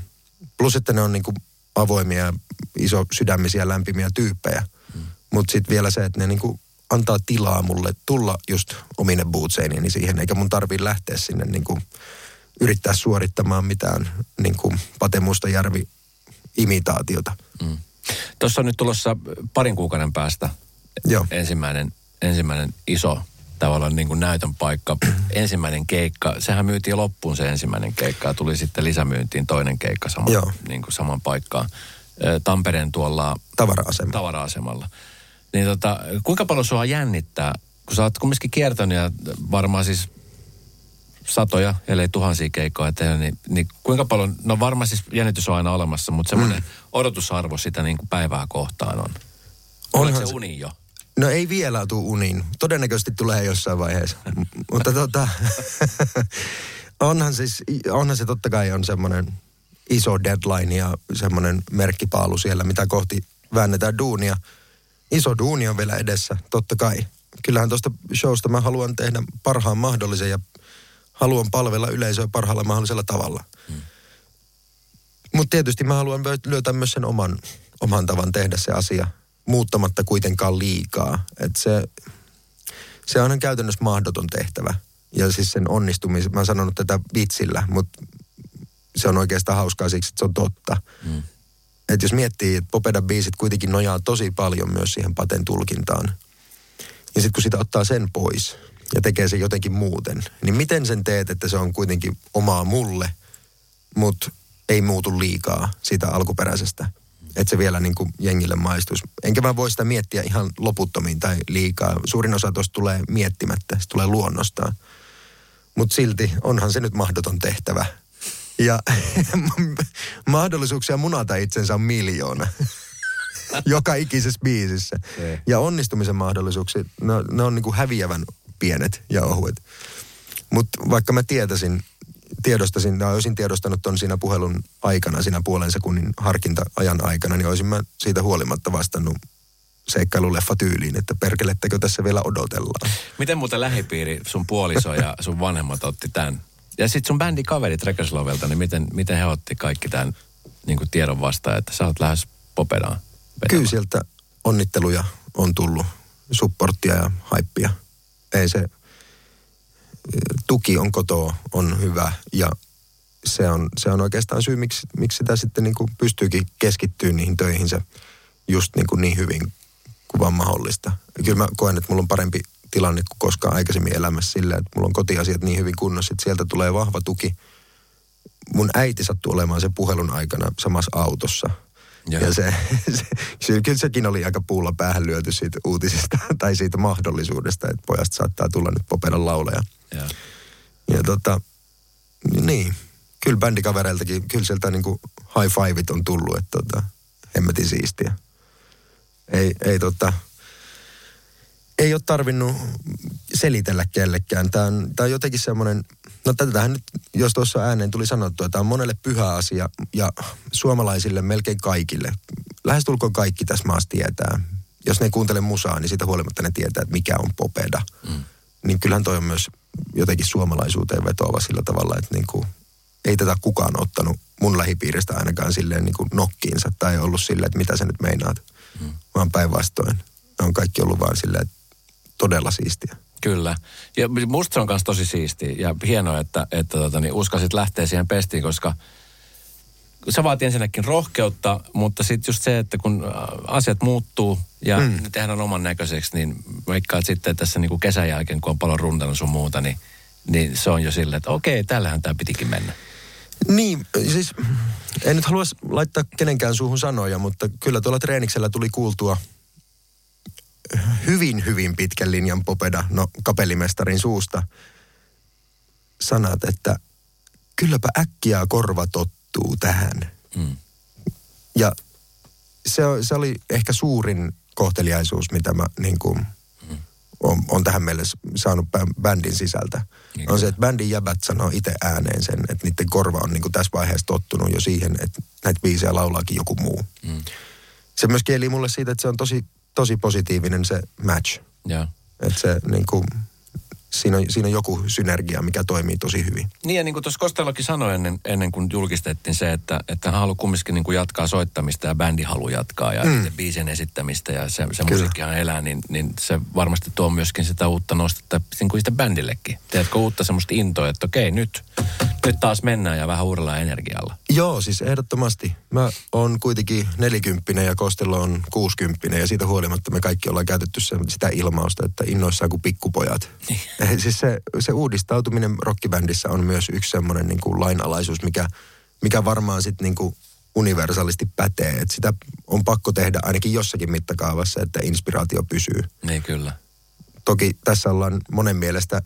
Plus, että ne on niinku avoimia, iso sydämisiä, lämpimiä tyyppejä. Mm. Mutta sitten vielä se, että ne niinku antaa tilaa mulle tulla just omine bootseiniini siihen, eikä mun tarvii lähteä sinne niinku yrittää suorittamaan mitään niinku Pate Mustajärvi imitaatiota. Mm. Tuossa on nyt tulossa parin kuukauden päästä Joo. ensimmäinen, ensimmäinen iso tavallaan niin kuin näytön paikka. [clears throat] ensimmäinen keikka, sehän myytiin loppuun se ensimmäinen keikka ja tuli sitten lisämyyntiin toinen keikka sama, Joo. niin kuin saman paikkaan. Tampereen tuolla Tavara-asema. tavara-asemalla. Niin tota, kuinka paljon sua jännittää, kun sä oot kumminkin kiertänyt ja varmaan siis satoja, ellei tuhansia keikkoja tehnyt, niin, niin kuinka paljon, no varmaan siis jännitys on aina olemassa, mutta semmoinen mm. odotusarvo sitä niin kuin päivää kohtaan on. Onhan se uni jo? No ei vielä tuu uniin. Todennäköisesti tulee jossain vaiheessa. [laughs] Mutta tota, [laughs] onhan, siis, onhan se totta kai on semmoinen iso deadline ja semmoinen merkkipaalu siellä, mitä kohti väännetään duunia. Iso duuni on vielä edessä, totta kai. Kyllähän tuosta showsta mä haluan tehdä parhaan mahdollisen ja haluan palvella yleisöä parhaalla mahdollisella tavalla. Mutta tietysti mä haluan lö- löytää myös sen oman, oman tavan tehdä se asia, muuttamatta kuitenkaan liikaa. Et se, se on käytännössä mahdoton tehtävä. Ja siis sen onnistumisen, mä oon sanonut tätä vitsillä, mutta se on oikeastaan hauskaa siksi, että se on totta. Mm. Että jos miettii, että Popedan biisit kuitenkin nojaa tosi paljon myös siihen paten tulkintaan. Ja sitten kun sitä ottaa sen pois ja tekee sen jotenkin muuten, niin miten sen teet, että se on kuitenkin omaa mulle, mutta ei muutu liikaa siitä alkuperäisestä. Että se vielä niin kuin jengille maistuisi. Enkä mä voi sitä miettiä ihan loputtomiin tai liikaa. Suurin osa tuosta tulee miettimättä, se tulee luonnostaan. Mutta silti onhan se nyt mahdoton tehtävä. Ja [laughs] mahdollisuuksia munata itsensä on miljoona. [laughs] Joka ikisessä biisissä. Se. Ja onnistumisen mahdollisuuksia, ne, ne on niinku häviävän pienet ja ohuet. Mutta vaikka mä tietäisin, tiedostasin, tai olisin tiedostanut ton siinä puhelun aikana, siinä puolen sekunnin harkinta-ajan aikana, niin olisin mä siitä huolimatta vastannut seikkailuleffa tyyliin, että perkelettekö tässä vielä odotellaan. Miten muuten lähipiiri, sun puoliso ja sun vanhemmat otti tämän? Ja sitten sun bändikaverit Rekerslovelta, niin miten, miten he otti kaikki tämän niin tiedon vastaan, että sä oot lähes popedaan? Kyllä sieltä onnitteluja on tullut, supporttia ja haippia. Ei se, tuki on kotoa, on hyvä ja se on, se on oikeastaan syy, miksi, miksi sitä sitten niin kuin pystyykin keskittyä niihin töihinsä just niin, kuin niin hyvin kuin vaan mahdollista. Ja kyllä mä koen, että mulla on parempi tilanne kuin koskaan aikaisemmin elämässä sillä, että mulla on kotiasiat niin hyvin kunnossa, että sieltä tulee vahva tuki. Mun äiti sattui olemaan sen puhelun aikana samassa autossa. Joo. Ja se, [laughs] se, se, kyllä sekin oli aika puulla päähän lyöty siitä uutisesta [laughs] tai siitä mahdollisuudesta, että pojasta saattaa tulla nyt popedan laulaja. Joo. Ja tota, niin, kyllä bändikavereiltakin, kyllä sieltä niinku high fiveit on tullut, että tota, hemmetin siistiä. Ei, ei tota, ei ole tarvinnut selitellä kellekään. Tämä on, tämä on jotenkin semmoinen, no tätähän nyt, jos tuossa ääneen tuli sanottua, tämä on monelle pyhä asia ja suomalaisille melkein kaikille. Lähestulkoon kaikki tässä maassa tietää. Jos ne ei kuuntele musaa, niin siitä huolimatta ne tietää, että mikä on popeda. Mm. Niin kyllähän toi on myös jotenkin suomalaisuuteen vetoava sillä tavalla, että niin kuin, ei tätä kukaan ottanut mun lähipiiristä ainakaan silleen niin kuin nokkiinsa tai ollut silleen, että mitä sä nyt meinaat. Mm. Vaan päinvastoin. Ne on kaikki ollut vaan silleen, että todella siistiä. Kyllä. Ja musta se on myös tosi siistiä ja hienoa, että, että tota, niin uskasit lähteä siihen pestiin, koska se vaatii ensinnäkin rohkeutta, mutta sitten just se, että kun asiat muuttuu ja mm. ne tehdään oman näköiseksi, niin vaikka sitten tässä niin kuin kesän jälkeen, kun on paljon runtannut sun muuta, niin, niin se on jo silleen, että okei, tällähän tämä pitikin mennä. Niin, siis en nyt halua laittaa kenenkään suuhun sanoja, mutta kyllä tuolla treeniksellä tuli kuultua hyvin, hyvin pitkän linjan popeda, no kapellimestarin suusta, sanat, että kylläpä äkkiä korva tottuu tähän. Mm. Ja se, se oli ehkä suurin kohteliaisuus, mitä mä niin kuin, mm. on, on tähän meille saanut bändin sisältä. Niin on se, että bändin jäbät sanoo itse ääneen sen, että niiden korva on niin kuin tässä vaiheessa tottunut jo siihen, että näitä biisejä laulaakin joku muu. Mm. Se myös kieli mulle siitä, että se on tosi tosi positiivinen se match. Yeah. Että se niin kuin, siinä on, siinä on joku synergia, mikä toimii tosi hyvin. Niin ja niin kuin tuossa Kostelokin sanoi ennen, ennen kuin julkistettiin se, että, että hän haluaa kumminkin niin kuin jatkaa soittamista ja bändi haluaa jatkaa ja mm. biisin esittämistä ja se, se musiikkihan elää, niin, niin se varmasti tuo myöskin sitä uutta nostetta niin kuin sitä bändillekin. Tiedätkö uutta semmoista intoa, että okei nyt, nyt taas mennään ja vähän uudella energialla. Joo, siis ehdottomasti. Mä oon kuitenkin nelikymppinen ja Kostelo on kuusikymppinen ja siitä huolimatta me kaikki ollaan käytetty sitä ilmausta, että innoissaan kuin pikkupojat. [laughs] Niin. siis se, se uudistautuminen rockibändissä on myös yksi semmoinen niin kuin lainalaisuus, mikä, mikä varmaan sitten niin kuin universaalisti pätee. Että sitä on pakko tehdä ainakin jossakin mittakaavassa, että inspiraatio pysyy. Niin kyllä. Toki tässä ollaan monen mielestä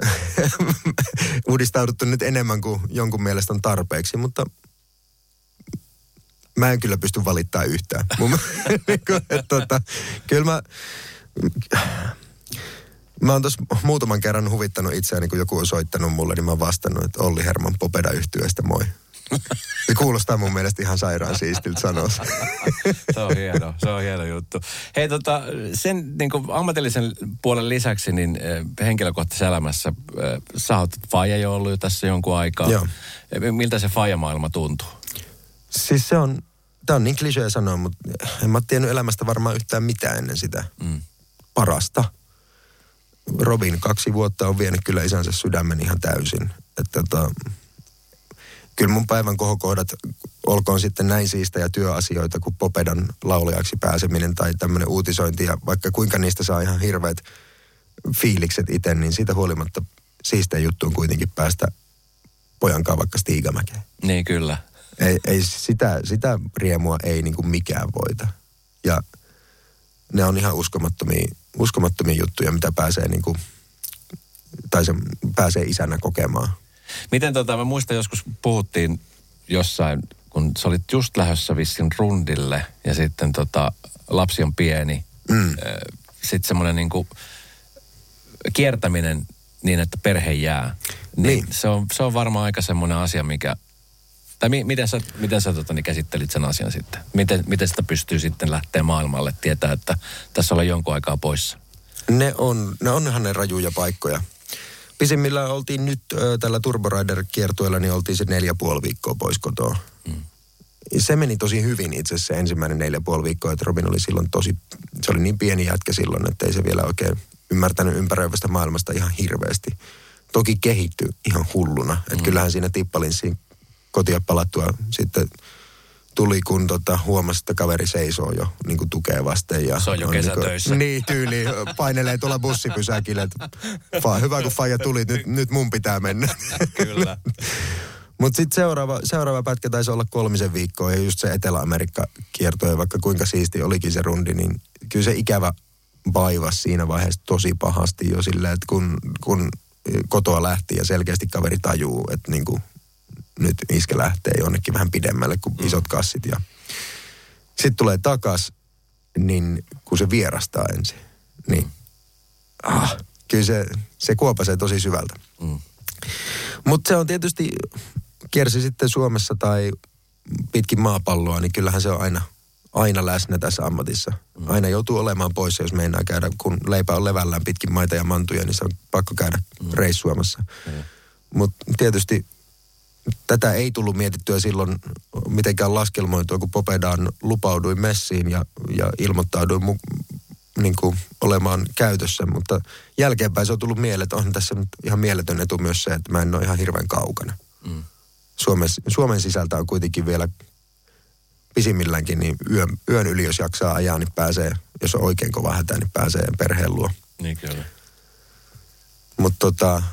[laughs] uudistauduttu nyt enemmän kuin jonkun mielestä on tarpeeksi, mutta mä en kyllä pysty valittaa yhtään. [laughs] Niinku, tota, kyllä mä, Mä oon tuossa muutaman kerran huvittanut itseäni, kun joku on soittanut mulle, niin mä oon vastannut, että Olli Herman Popeda yhtyeestä moi. Se kuulostaa mun mielestä ihan sairaan siistiltä sanoa. se on hieno, se on hieno juttu. Hei tota, sen niin kuin ammatillisen puolen lisäksi, niin äh, henkilökohtaisessa elämässä äh, sä oot faija jo ollut jo tässä jonkun aikaa. Joo. Miltä se faijamaailma tuntuu? Siis se on, tää on niin klisee sanoa, mutta en mä tiennyt elämästä varmaan yhtään mitään ennen sitä. Mm. Parasta Robin kaksi vuotta on vienyt kyllä isänsä sydämen ihan täysin. Että tota, kyllä mun päivän kohokohdat, olkoon sitten näin ja työasioita kuin Popedan laulajaksi pääseminen tai tämmöinen uutisointi ja vaikka kuinka niistä saa ihan hirveät fiilikset itse, niin siitä huolimatta siistä juttu on kuitenkin päästä pojankaan vaikka Stiigamäkeen. Niin kyllä. Ei, ei sitä, sitä riemua ei niin kuin mikään voita. Ja ne on ihan uskomattomia uskomattomia juttuja, mitä pääsee niin kuin, tai se pääsee isänä kokemaan. Miten tota, mä muistan joskus puhuttiin jossain, kun sä olit just lähdössä vissin rundille ja sitten tota, lapsi on pieni. Mm. Sitten semmoinen niin kuin, kiertäminen niin, että perhe jää. Niin, niin. Se, on, se on varmaan aika semmoinen asia, mikä tai mi, miten sä, miten sä tota, niin käsittelit sen asian sitten? Miten, miten sitä pystyy sitten lähteä maailmalle, tietää, että tässä ollaan jonkun aikaa poissa? Ne on, ne onhan ne rajuja paikkoja. Pisimmillä oltiin nyt ö, tällä Turbo Rider-kiertueella, niin oltiin se neljä puoli viikkoa pois kotoa. Mm. Se meni tosi hyvin itse asiassa ensimmäinen neljä puoli viikkoa, että Robin oli silloin tosi, se oli niin pieni jätkä silloin, että ei se vielä oikein ymmärtänyt ympäröivästä maailmasta ihan hirveästi. Toki kehittyi ihan hulluna. Että mm. kyllähän siinä tippalinssiin kotia palattua sitten tuli, kun tota, huomasi, että kaveri seisoo jo niin kuin tukee vasten. Ja se on jo on kesätöissä. Niin, niin, tyyli. Painelee tuolla bussipysäkillä, että fa, hyvä kun Faija tuli, nyt, nyt mun pitää mennä. Kyllä. [laughs] Mutta sitten seuraava, seuraava pätkä taisi olla kolmisen viikkoa ja just se Etelä-Amerikka kiertoi, vaikka kuinka siisti olikin se rundi, niin kyllä se ikävä vaivas siinä vaiheessa tosi pahasti jo silleen, että kun, kun kotoa lähti ja selkeästi kaveri tajuu, että niinku nyt iskä lähtee jonnekin vähän pidemmälle kuin mm. isot kassit. Ja sitten tulee takas, niin kun se vierastaa ensin, niin ah, kyllä se, se kuopasee tosi syvältä. Mm. Mutta se on tietysti, kiersi sitten Suomessa tai pitkin maapalloa, niin kyllähän se on aina, aina läsnä tässä ammatissa. Mm. Aina joutuu olemaan poissa, jos meinaa käydä, kun leipä on levällään pitkin maita ja mantuja, niin se on pakko käydä Mm. reissuamassa. Mutta tietysti tätä ei tullut mietittyä silloin mitenkään laskelmoitua, kun Popedaan lupauduin messiin ja, ja ilmoittauduin mu, niin kuin olemaan käytössä, mutta jälkeenpäin se on tullut mieleen, että on tässä nyt ihan mieletön etu myös se, että mä en ole ihan hirveän kaukana. Mm. Suomen, Suomen sisältä on kuitenkin vielä pisimmilläänkin, niin yön, yön yli, jos jaksaa ajaa, niin pääsee, jos on oikein kova hätä, niin pääsee perheen luo. Niin kyllä. Mutta tota,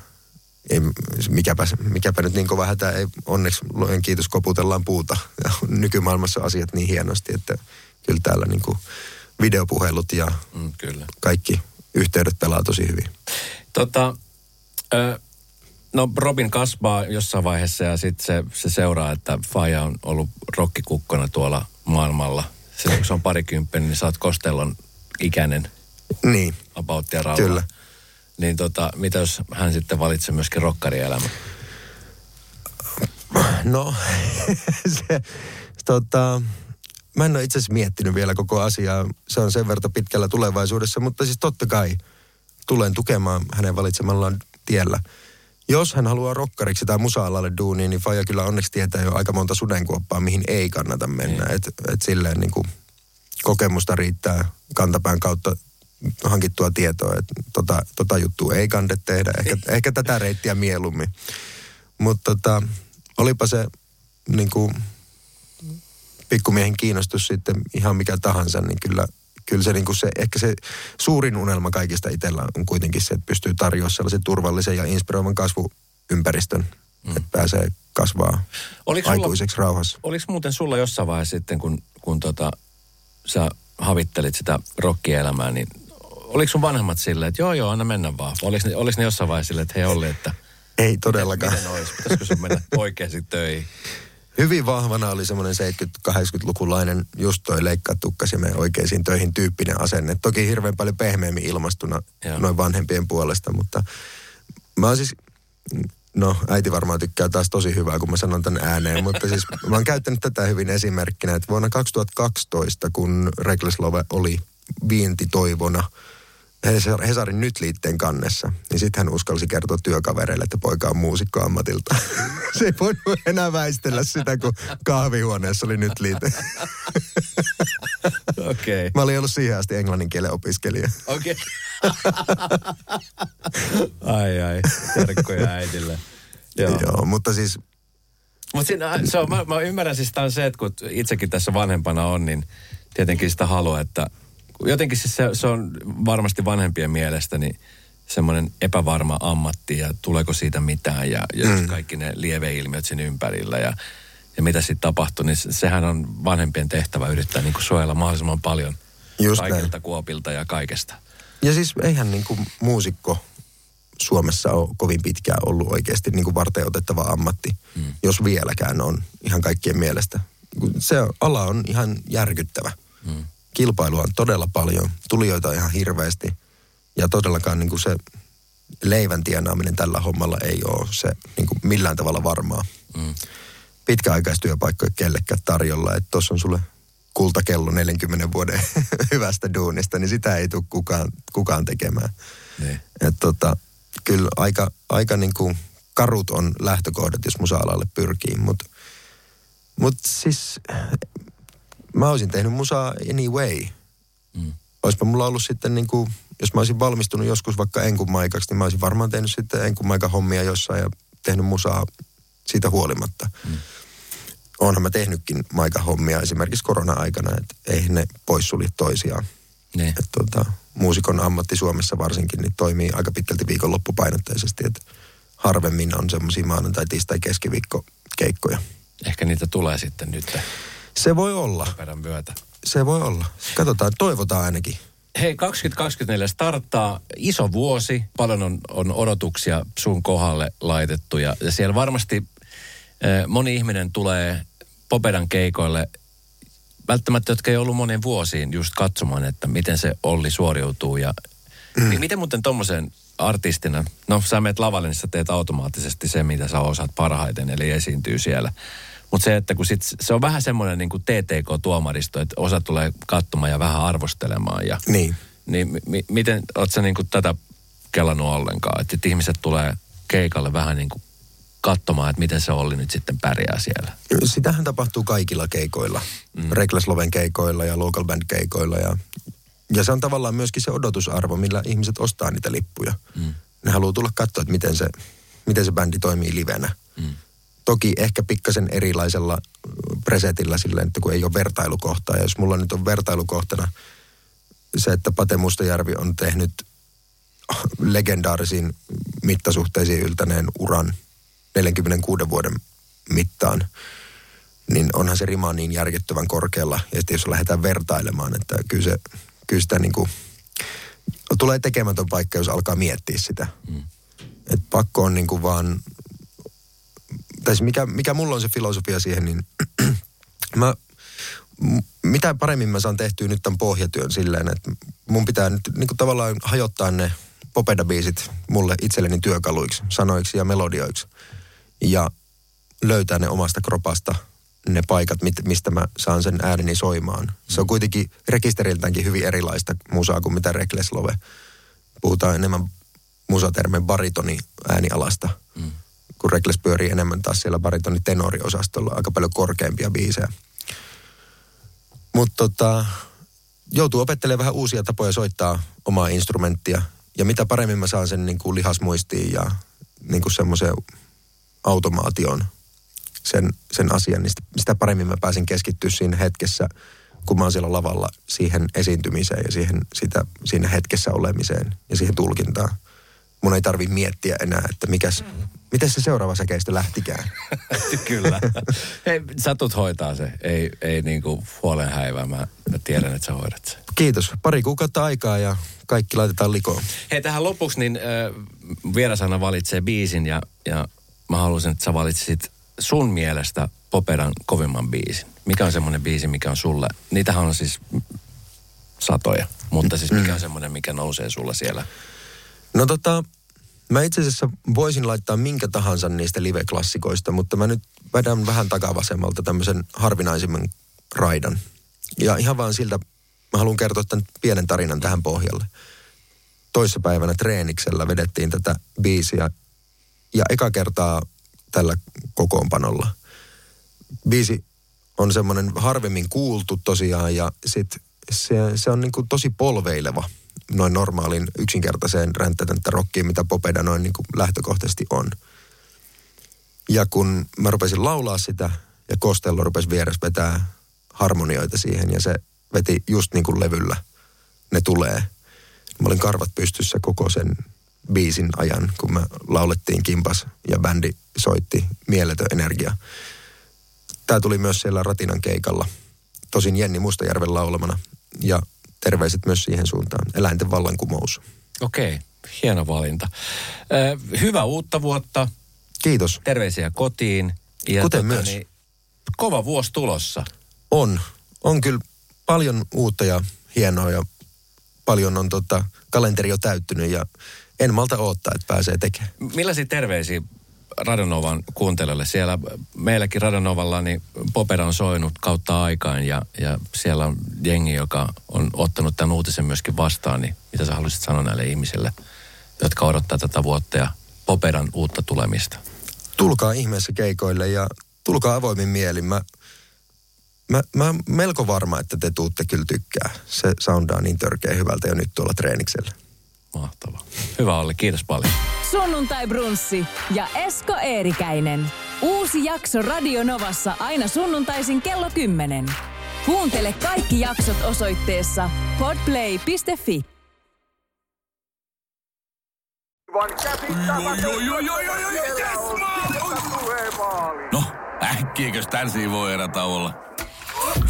ei, mikäpä, mikäpä nyt niin kova hätä, ei onneksi lojen kiitos koputellaan puuta. Ja nykymaailmassa asiat niin hienosti, että kyllä täällä niin kuin videopuhelut ja Mm, kyllä. kaikki yhteydet pelaa tosi hyvin. Tota, ö, no Robin kasvaa jossain vaiheessa ja sitten se, se seuraa, että Faja on ollut rokkikukkona tuolla maailmalla. Silloin kun se on parikymppinen, niin sä oot Kostellon ikäinen Niin, about ja. Kyllä. Niin tota, mitä jos hän sitten valitsee myöskin rokkarielämän? no [laughs] se, tota, mä en ole itse asiassa miettinyt vielä koko asiaa. Se on sen verran pitkällä tulevaisuudessa, mutta siis totta kai tulen tukemaan hänen valitsemallaan tiellä. Jos hän haluaa rokkariksi tai musa-alalle duuniin, niin Faija kyllä onneksi tietää jo aika monta sudenkuoppaa, mihin ei kannata mennä. Niin. Että et silleen niin kuin kokemusta riittää kantapään kautta hankittua tietoa, että tota, tota juttua ei kande tehdä. Ehkä, ehkä tätä reittiä mieluummin. Mutta tota, olipa se niin kuin, pikkumiehen kiinnostus sitten ihan mikä tahansa, niin kyllä, kyllä se, niin kuin se, ehkä se suurin unelma kaikista itsellä on kuitenkin se, että pystyy tarjoamaan sellaisen turvallisen ja inspiroivan kasvuympäristön, mm. että pääsee kasvaa Oliko sulla- aikuiseksi rauhassa. Oliko muuten sulla jossain vaiheessa sitten, kun, kun tota, sä havittelit sitä rokkielämää, niin oliko sun vanhemmat silleen, että joo joo, anna mennä vaan? Oliko ne, oliko ne jossain vaiheessa silleen, että hei Olli, että Ei todellakaan. miten olisi? Pitäisikö sun mennä oikeasti töihin? Hyvin vahvana oli semmoinen 70-80-lukulainen just toi leikkaa oikeisiin töihin tyyppinen asenne. Toki hirveän paljon pehmeämmin ilmastuna Joo. noin vanhempien puolesta, mutta mä oon siis, no äiti varmaan tykkää taas tosi hyvää, kun mä sanon tän ääneen, mutta siis mä oon käyttänyt tätä hyvin esimerkkinä, että vuonna 2012, kun Reckless oli vientitoivona Hesarin nyt-liitteen kannessa, niin sitten hän uskalsi kertoa työkavereille, että poika on muusikko ammatilta. [laughs] Se ei voinut enää väistellä sitä, kun kahvihuoneessa oli nyt-liite. [laughs] Okei. Okay. Mä olin ollut siihen asti englannin kielen opiskelija. Okei. [laughs] ai ai, terkkoja äidille. Joo. Joo. Mutta siis Mutta se on, mä, mä ymmärrän siis tämän se, että kun itsekin tässä vanhempana on, niin tietenkin sitä haluaa, että jotenkin siis se, se on varmasti vanhempien mielestä niin semmoinen epävarma ammatti ja tuleeko siitä mitään ja, ja mm. kaikki ne lieveilmiöt siinä ympärillä ja, ja mitä sitten tapahtuu, niin se- sehän on vanhempien tehtävä yrittää niin kuin suojella mahdollisimman paljon Just kaikilta näin. kuopilta ja kaikesta. Ja siis eihän niin kuin muusikko Suomessa ole kovin pitkään ollut oikeasti niin kuin varten otettava ammatti, mm. jos vieläkään on ihan kaikkien mielestä. Se ala on ihan järkyttävä. Mm. Kilpailua on todella paljon, tulijoita ihan hirveästi ja todellakaan niin kuin se leivän tienaaminen tällä hommalla ei ole se niin kuin millään tavalla varmaa. Mm. Pitkäaikaistyöpaikkoja kellekään tarjolla, että tuossa on sulle kultakello 40 vuoden [laughs] hyvästä duunista, niin sitä ei tule kukaan, kukaan tekemään. Niin. Et tota, kyllä aika, aika niin kuin karut on lähtökohdat, jos musa-alalle pyrkii, mutta mut siis mä olisin tehnyt musaa anyway. Mm. Oispa mulla ollut sitten niin kuin, jos mä olisin valmistunut joskus vaikka enkumaikaksi, niin mä olisin varmaan tehnyt sitten enkumaikan hommia jossain ja tehnyt musaa siitä huolimatta. Mm. Onhan mä tehnytkin maikahommia esimerkiksi korona-aikana, että eihän ne poissulje toisiaan. Niin. Et tota, muusikon ammatti Suomessa varsinkin niin toimii aika pitkälti viikonloppupainotteisesti, että harvemmin on semmoisia maanantai, tiistai, keskiviikko keikkoja. Ehkä niitä tulee sitten nyt Se voi olla, perän myötä. se voi olla. Katsotaan, toivotaan ainakin. Hei, 2024 starttaa iso vuosi. Paljon on, on odotuksia sun kohdalle laitettu ja, ja siellä varmasti eh, moni ihminen tulee Popedan keikoille välttämättä, jotka ei ollut moneen vuosiin just katsomaan, että miten se Olli suoriutuu ja Mm. Niin miten muuten tommosen artistina, no sä meet lavalle, niin sä teet automaattisesti se, mitä sä osaat parhaiten, eli esiintyy siellä. Mutta se, että kun sit, se on vähän semmoinen niin kuin TTK-tuomaristo, että osa tulee katsomaan ja vähän arvostelemaan. Ja, Niin. Niin mi- miten, oot sä niin kuin tätä kellannut ollenkaan? Että ihmiset tulee keikalle vähän niin kuin katsomaan, että miten se Olli nyt sitten pärjää siellä. Sitähän tapahtuu kaikilla keikoilla. Mm. Reckless Loven keikoilla ja Local Band keikoilla. Ja, ja se on tavallaan myöskin se odotusarvo, millä ihmiset ostaa niitä lippuja. Mm. Ne haluaa tulla katsoa, että miten se, miten se bändi toimii livenä. Mm. Toki ehkä pikkasen erilaisella presetillä silleen, että kun ei ole vertailukohtaa. Ja jos mulla nyt on vertailukohtana se, että Pate Mustajärvi on tehnyt legendaarisiin mittasuhteisiin yltäneen uran 46 vuoden mittaan, niin onhan se rima niin järjettömän korkealla. Ja sitten jos lähdetään vertailemaan, että kyllä, se, kyllä sitä niin kuin, tulee tekemätön paikka, jos alkaa miettiä sitä. Mm. Et pakko on niin kuin vaan, tai se mikä, mikä mulla on se filosofia siihen, niin [clears throat] mä, mitä paremmin mä saan tehtyä nyt tämän pohjatyön silleen, että mun pitää nyt niin tavallaan hajottaa ne popeda-biisit mulle itselleni työkaluiksi, sanoiksi ja melodioiksi. Ja löytää ne omasta kropasta ne paikat, mistä mä saan sen ääneni soimaan. Se on kuitenkin rekisteriltäänkin hyvin erilaista musaa kuin mitä Reckless Love. Puhutaan enemmän musatermen baritoni äänialasta, mm. Kun Reckless pyörii enemmän taas siellä baritoni tenoriosastolla, aika paljon korkeampia biisejä. Mutta tota, joutuu opettelemaan vähän uusia tapoja soittaa omaa instrumenttia. Ja mitä paremmin mä saan sen niin kuin lihasmuistiin ja niin kuin semmoiseen automaation sen, sen asian, niin sitä, sitä paremmin mä pääsen keskittyä siinä hetkessä, kun mä oon siellä lavalla siihen esiintymiseen ja siihen, sitä, siinä hetkessä olemiseen ja siihen tulkintaan. Mun ei tarvi miettiä enää, että mikäs, miten se seuraava säkeistö lähtikään. [laughs] Kyllä. Hei, sä tulet hoitaa se. Ei, ei niinku huolen häivää. Mä, mä tiedän, että sä hoidat se. Kiitos. Pari kuukautta aikaa ja kaikki laitetaan likoon. Hei, tähän lopuksi niin äh, vierasana valitsee biisin ja, ja mä haluaisin, että sä valitsisit sun mielestä Popedan kovimman biisin. Mikä on semmoinen biisi, mikä on sulle? Niitähän on siis satoja, mutta siis mikä on semmoinen, mikä nousee sulla siellä? No tota, mä itse asiassa voisin laittaa minkä tahansa niistä live-klassikoista, mutta mä nyt vedän vähän takavasemmalta tämmöisen harvinaisimman raidan. Ja ihan vaan siltä, mä haluan kertoa tämän pienen tarinan tähän pohjalle. Toissapäivänä treeniksellä vedettiin tätä biisiä ja eka kertaa tällä kokoonpanolla. Biisi on semmoinen harvemmin kuultu tosiaan ja sit se, se on niinku tosi polveileva noin normaalin yksinkertaiseen ränttätäntä rockiin, mitä Popeda noin niinku lähtökohtaisesti on. Ja kun mä rupesin laulaa sitä ja Kostello rupesi vieressä vetää harmonioita siihen ja se veti just niin kuin levyllä ne tulee. Mä olin karvat pystyssä koko sen biisin ajan, kun me laulettiin kimpas ja bändi soitti mieletön energia. Tämä tuli myös siellä Ratinan keikalla. Tosin Jenni Mustajärven laulamana. Ja terveiset myös siihen suuntaan. Eläinten vallankumous. Okei, hieno valinta. Hyvää uutta vuotta. Kiitos. Terveisiä kotiin. Ja Kuten myös. Niin, kova vuosi tulossa. On. On kyllä paljon uutta ja hienoa ja paljon on tota, kalenteri jo täyttynyt ja en malta odottaa, että pääsee tekemään. Millaisia terveisiä Radonovan kuuntelijoille? Siellä meilläkin Radonovalla niin Popeda on soinut kautta aikaan ja, ja siellä on jengi, joka on ottanut tämän uutisen myöskin vastaan. Niin mitä sä haluaisit sanoa näille ihmisille, jotka odottaa tätä vuotta ja Popedan uutta tulemista? Tulkaa ihmeessä keikoille ja tulkaa avoimin mielin. Mä, mä, mä melko varma, että te tuutte kyllä tykkää. Se soundaa niin törkeä hyvältä jo nyt tuolla treeniksellä. Mahtavaa. Hyvä Olli, kiitos paljon. Sunnuntai Brunssi ja Esko Eerikäinen. Uusi jakso Radio Novassa aina sunnuntaisin kello 10. Kuuntele kaikki jaksot osoitteessa podplay.fi. No, äkkiäkös tän voi erätauolla? Tule